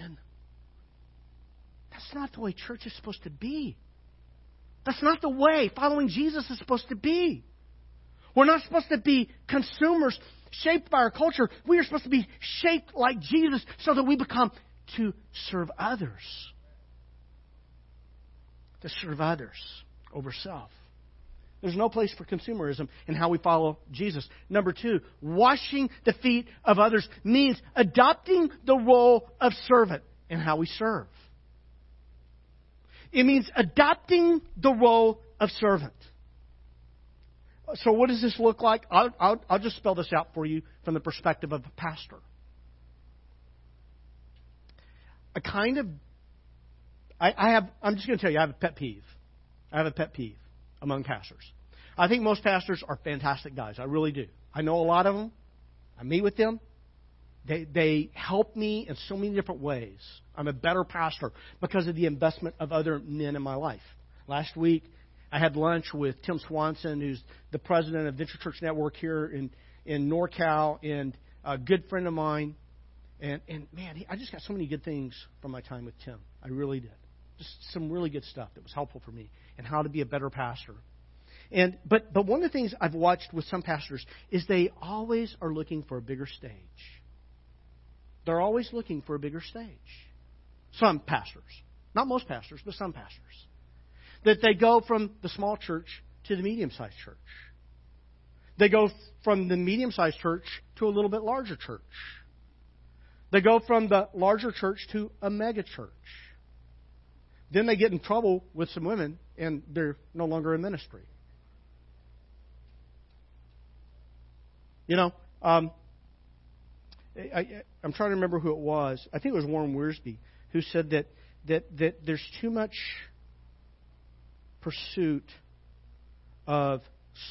And that's not the way church is supposed to be. That's not the way following Jesus is supposed to be. We're not supposed to be consumers shaped by our culture. We are supposed to be shaped like Jesus so that we become to serve others to serve others over self. There's no place for consumerism in how we follow Jesus. Number two, washing the feet of others means adopting the role of servant in how we serve. It means adopting the role of servant. So, what does this look like? I'll, I'll, I'll just spell this out for you from the perspective of a pastor. A kind of I, I have, I'm just going to tell you, I have a pet peeve. I have a pet peeve among pastors. I think most pastors are fantastic guys. I really do. I know a lot of them. I meet with them. They, they help me in so many different ways. I'm a better pastor because of the investment of other men in my life. Last week, I had lunch with Tim Swanson, who's the president of Venture Church Network here in, in NorCal, and a good friend of mine. And, and man, I just got so many good things from my time with Tim. I really did. Just some really good stuff that was helpful for me and how to be a better pastor. And but but one of the things I've watched with some pastors is they always are looking for a bigger stage. They're always looking for a bigger stage. Some pastors, not most pastors, but some pastors, that they go from the small church to the medium-sized church. They go from the medium-sized church to a little bit larger church. They go from the larger church to a mega church. Then they get in trouble with some women and they're no longer in ministry. You know, um, I, am trying to remember who it was. I think it was Warren Wiersbe who said that, that, that there's too much pursuit of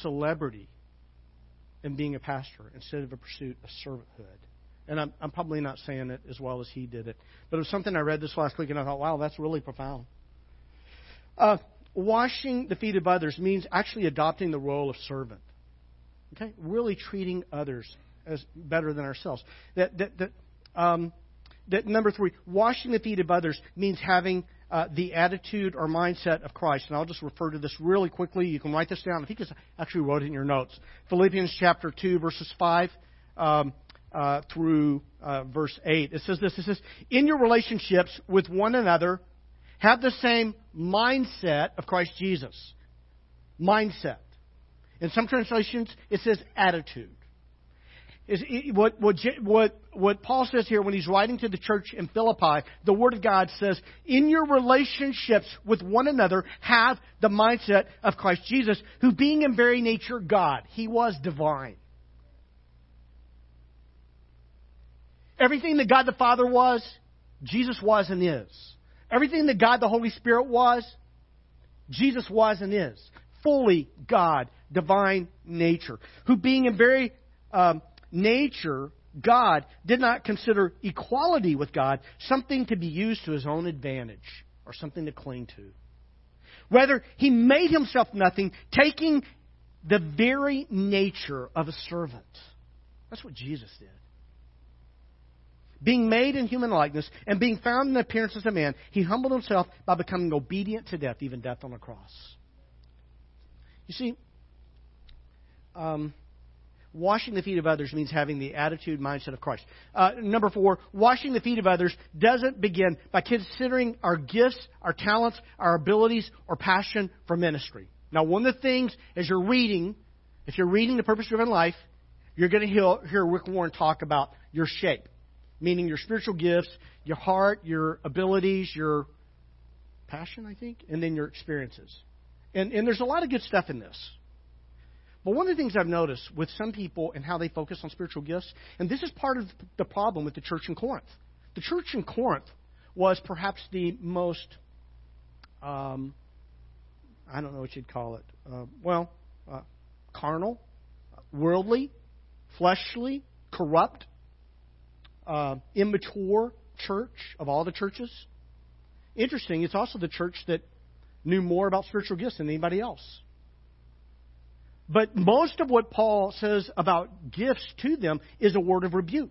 celebrity in being a pastor instead of a pursuit of servanthood. And I'm, I'm probably not saying it as well as he did it. But it was something I read this last week, and I thought, wow, that's really profound. Uh, washing the feet of others means actually adopting the role of servant. Okay? Really treating others as better than ourselves. That, that, that, um, that number three, washing the feet of others means having uh, the attitude or mindset of Christ. And I'll just refer to this really quickly. You can write this down. I think I actually wrote it in your notes. Philippians chapter 2, verses 5. Um, uh, through uh, verse 8. It says this It says, In your relationships with one another, have the same mindset of Christ Jesus. Mindset. In some translations, it says attitude. Is what, what, what, what Paul says here when he's writing to the church in Philippi, the Word of God says, in your relationships with one another, have the mindset of Christ Jesus, who being in very nature God, he was divine. Everything that God the Father was, Jesus was and is. Everything that God the Holy Spirit was, Jesus was and is. Fully God, divine nature. Who being in very um, nature, God, did not consider equality with God something to be used to his own advantage or something to cling to. Rather, he made himself nothing, taking the very nature of a servant. That's what Jesus did being made in human likeness and being found in the appearance as a man, he humbled himself by becoming obedient to death, even death on a cross. You see, um, washing the feet of others means having the attitude, mindset of Christ. Uh, number four, washing the feet of others doesn't begin by considering our gifts, our talents, our abilities, or passion for ministry. Now, one of the things as you're reading, if you're reading The Purpose Driven Life, You're going to hear, hear Rick Warren talk about your shape, meaning your spiritual gifts, your heart, your abilities, your passion, I think, and then your experiences. And, and there's a lot of good stuff in this. But one of the things I've noticed with some people and how they focus on spiritual gifts, and this is part of the problem with the church in Corinth. The church in Corinth was perhaps the most, um, I don't know what you'd call it, uh, well, uh, carnal, worldly, fleshly, corrupt, uh, immature church of all the churches. Interesting, it's also the church that knew more about spiritual gifts than anybody else. But most of what Paul says about gifts to them is a word of rebuke.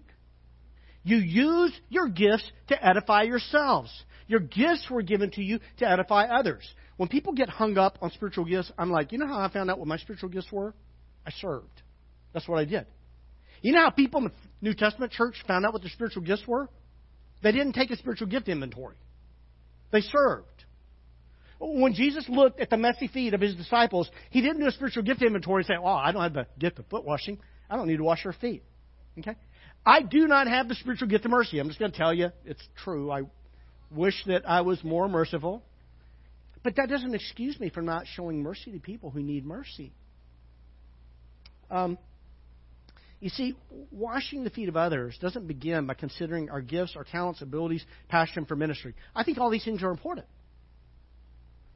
You use your gifts to edify yourselves. Your gifts were given to you to edify others. When people get hung up on spiritual gifts, I'm like, you know how I found out what my spiritual gifts were? I served. That's what I did. You know how people in the New Testament church found out what their spiritual gifts were? They didn't take a spiritual gift inventory. They served. When Jesus looked at the messy feet of his disciples, he didn't do a spiritual gift inventory and say, "Oh, I don't have the gift of foot washing. I don't need to wash their feet." Okay? I do not have the spiritual gift of mercy. I'm just going to tell you, it's true. I wish that I was more merciful. But that doesn't excuse me from not showing mercy to people who need mercy. Um, you see, washing the feet of others doesn't begin by considering our gifts, our talents, abilities, passion for ministry. I think all these things are important.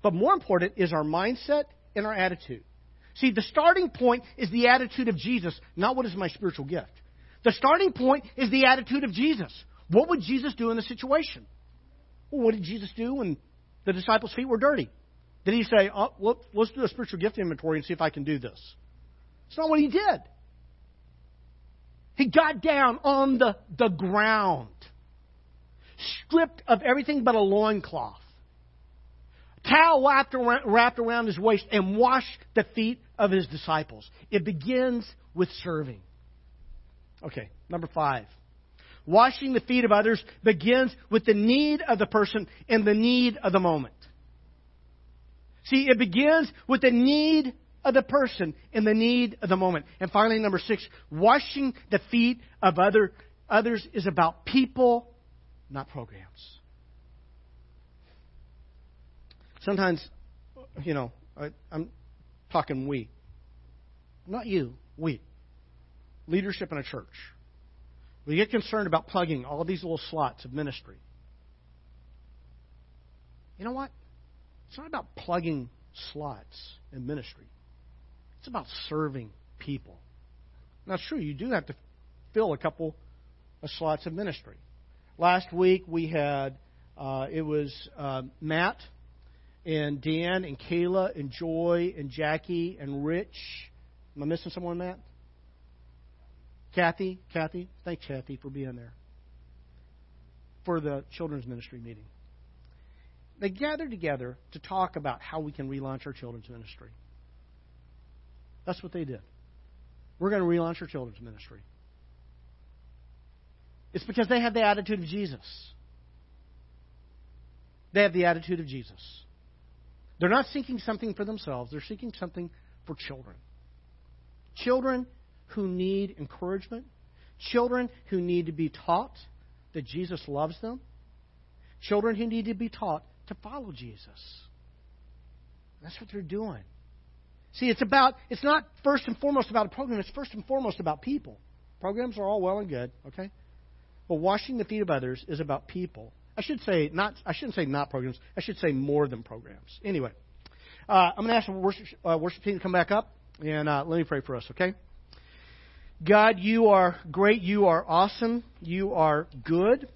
But more important is our mindset and our attitude. See, the starting point is the attitude of Jesus, not what is my spiritual gift. The starting point is the attitude of Jesus. What would Jesus do in the situation? Well, what did Jesus do when the disciples' feet were dirty? Did he say, oh, let's do a spiritual gift inventory and see if I can do this? It's not what he did. He got down on the, the ground, stripped of everything but a loincloth, towel wrapped around, wrapped around his waist, and washed the feet of his disciples. It begins with serving. Okay, number five. Washing the feet of others begins with the need of the person and the need of the moment. See, it begins with the need of the person and the need of the moment. And finally, number six, washing the feet of other, others is about people, not programs. Sometimes, you know, I, I'm talking we. Not you, we. Leadership in a church. We get concerned about plugging all these little slots of ministry. You know what? It's not about plugging slots in ministry. It's about serving people. Now, sure, you do have to fill a couple of slots of ministry. Last week we had, uh, it was uh, Matt and Dan and Kayla and Joy and Jackie and Rich. Am I missing someone, Matt? Kathy, Kathy, thanks Kathy for being there for the children's ministry meeting. They gathered together to talk about how we can relaunch our children's ministry. That's what they did. We're going to relaunch our children's ministry. It's because they have the attitude of Jesus. They have the attitude of Jesus. They're not seeking something for themselves, they're seeking something for children. Children who need encouragement, children who need to be taught that Jesus loves them, children who need to be taught to follow Jesus. That's what they're doing. See, it's about, it's not first and foremost about a program, it's first and foremost about people. Programs are all well and good, okay? But washing the feet of others is about people. I should say not. I shouldn't say not programs. I should say more than programs. Anyway, uh, I'm going to ask the worship, uh, worship team to come back up and uh, let me pray for us. Okay. God, you are great. You are awesome. You are good.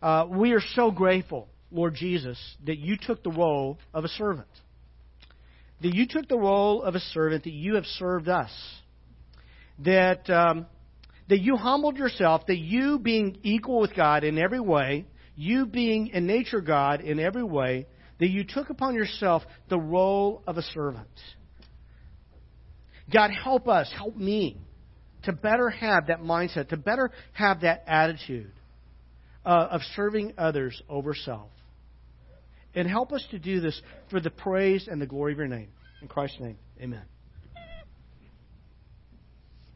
Uh, we are so grateful, Lord Jesus, that you took the role of a servant that you took the role of a servant, that you have served us, that, um, that you humbled yourself, that you being equal with God in every way, you being in nature God in every way, that you took upon yourself the role of a servant. God, help us, help me to better have that mindset, to better have that attitude uh, of serving others over self. And help us to do this for the praise and the glory of your name. In Christ's name, amen.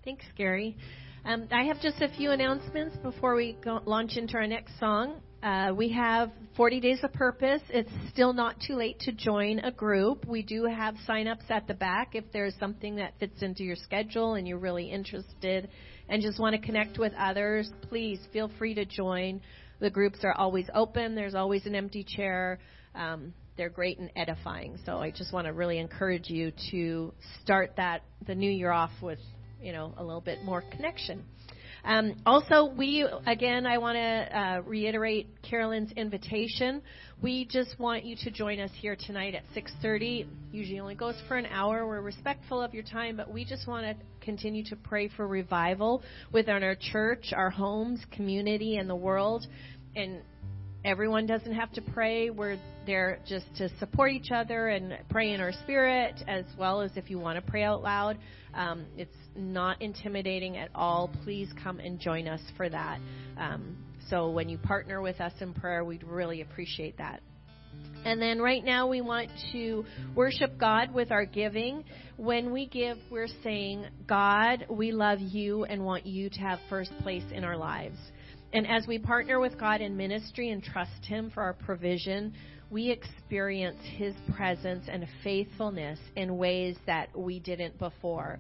Thanks, Gary. Um, I have just a few announcements before we go, launch into our next song. Uh, we have 40 Days of Purpose. It's still not too late to join a group. We do have sign-ups at the back if there's something that fits into your schedule and you're really interested and just want to connect with others. Please feel free to join. The groups are always open. There's always an empty chair. Um, they're great and edifying. So I just want to really encourage you to start that the new year off with you know, a little bit more connection. Um, also, we again, I want to uh, reiterate Carolyn's invitation. We just want you to join us here tonight at 6:30. Usually only goes for an hour. We're respectful of your time, but we just want to continue to pray for revival within our church, our homes, community, and the world. And everyone doesn't have to pray. We're there just to support each other and pray in our spirit, as well as if you want to pray out loud. Um, it's not intimidating at all. Please come and join us for that. Um, so when you partner with us in prayer, we'd really appreciate that. And then right now we want to worship God with our giving. When we give, we're saying, God, we love you and want you to have first place in our lives. And as we partner with God in ministry and trust Him for our provision, we experience His presence and faithfulness in ways that we didn't before.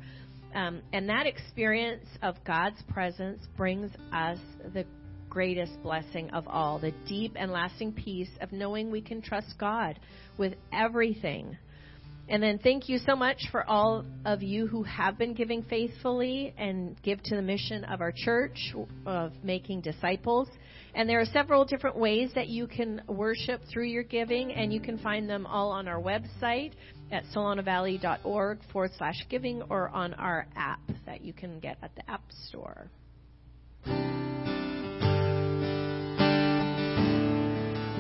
Um, and that experience of God's presence brings us the greatest blessing of all the deep and lasting peace of knowing we can trust God with everything. And then thank you so much for all of you who have been giving faithfully and give to the mission of our church of making disciples. And there are several different ways that you can worship through your giving, and you can find them all on our website at solonavalley.org forward slash giving or on our app that you can get at the App Store.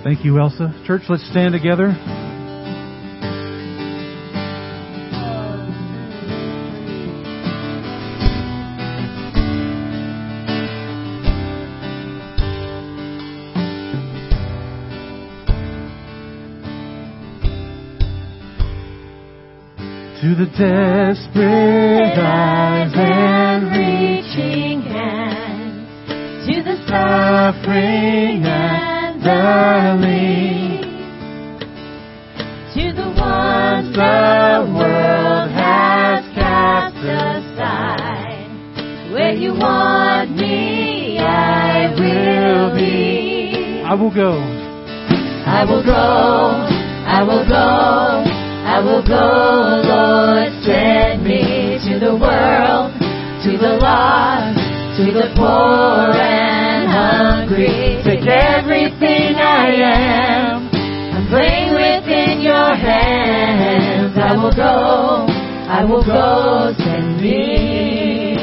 Thank you, Elsa. Church, let's stand together. The desperate eyes and reaching hands, to the suffering and the lean, to the ones the world has cast aside. Where you want me, I will be. I will go. I will go, I will go, I will go, Lord, send me to the world, to the lost, to the poor and hungry. Take everything I am, I'm playing within your hands. I will go, I will go, send me.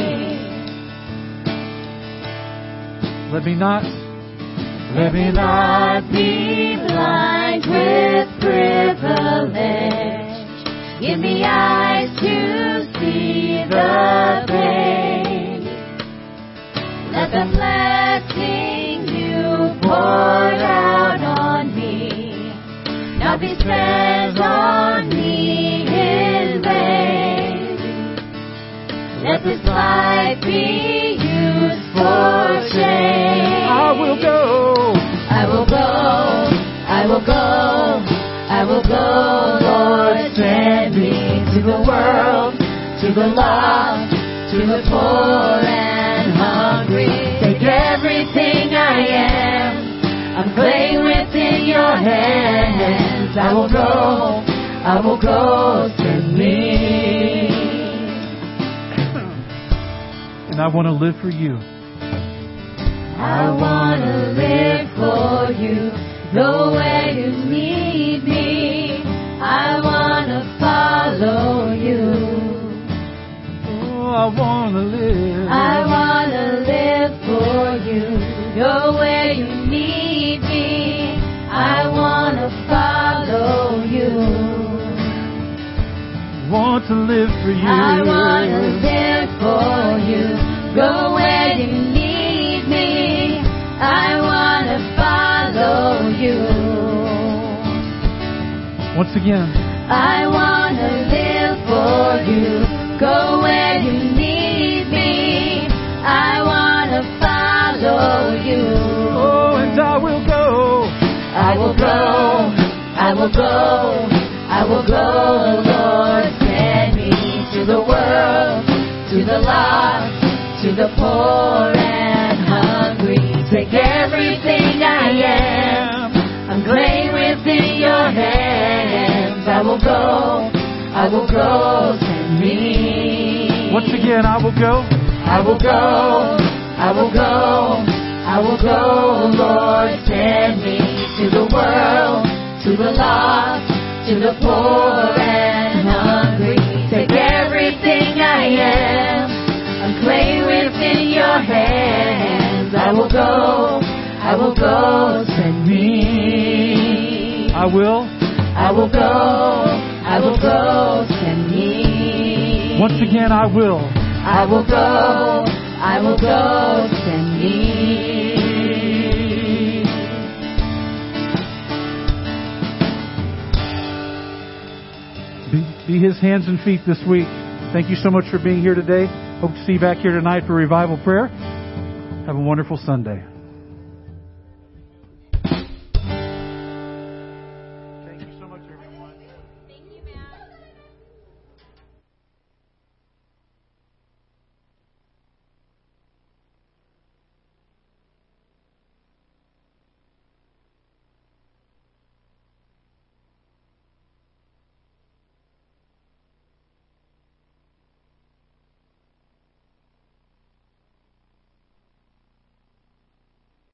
Let me not. Let me not be blind with privilege. Give me eyes to see the pain. Let the blessing you poured out on me not be spent on me in vain. Let this life be used for change. I will go. I will go, I will go, I will go, Lord, send me to the world, to the lost, to the poor and hungry. Take everything I am, I'm clay within your hands. I will go, I will go, send me. And I want to live for you. I wanna live for you, go where I want to live. I wanna live for you, go where you need me. I wanna follow you. want to live for you. I wanna live for you, go where you need me. I wanna follow you. Once again. I wanna live for you, go where you will go, I will go, I will go, the Lord, send me to the world, to the lost, to the poor and hungry. Take everything I am, I'm clay within your hands. I will go, I will go, send me. Once again, I will go. I will go, I will go, I will go, Lord, send me to the world, to the lost, to the poor and hungry. Take everything I am, I'm clay within your hands. I will go, I will go, send me. I will. I will go, I will go, send me. Once again, I will. I will go, I will go, send me. His hands and feet this week. Thank you so much for being here today. Hope to see you back here tonight for revival prayer. Have a wonderful Sunday.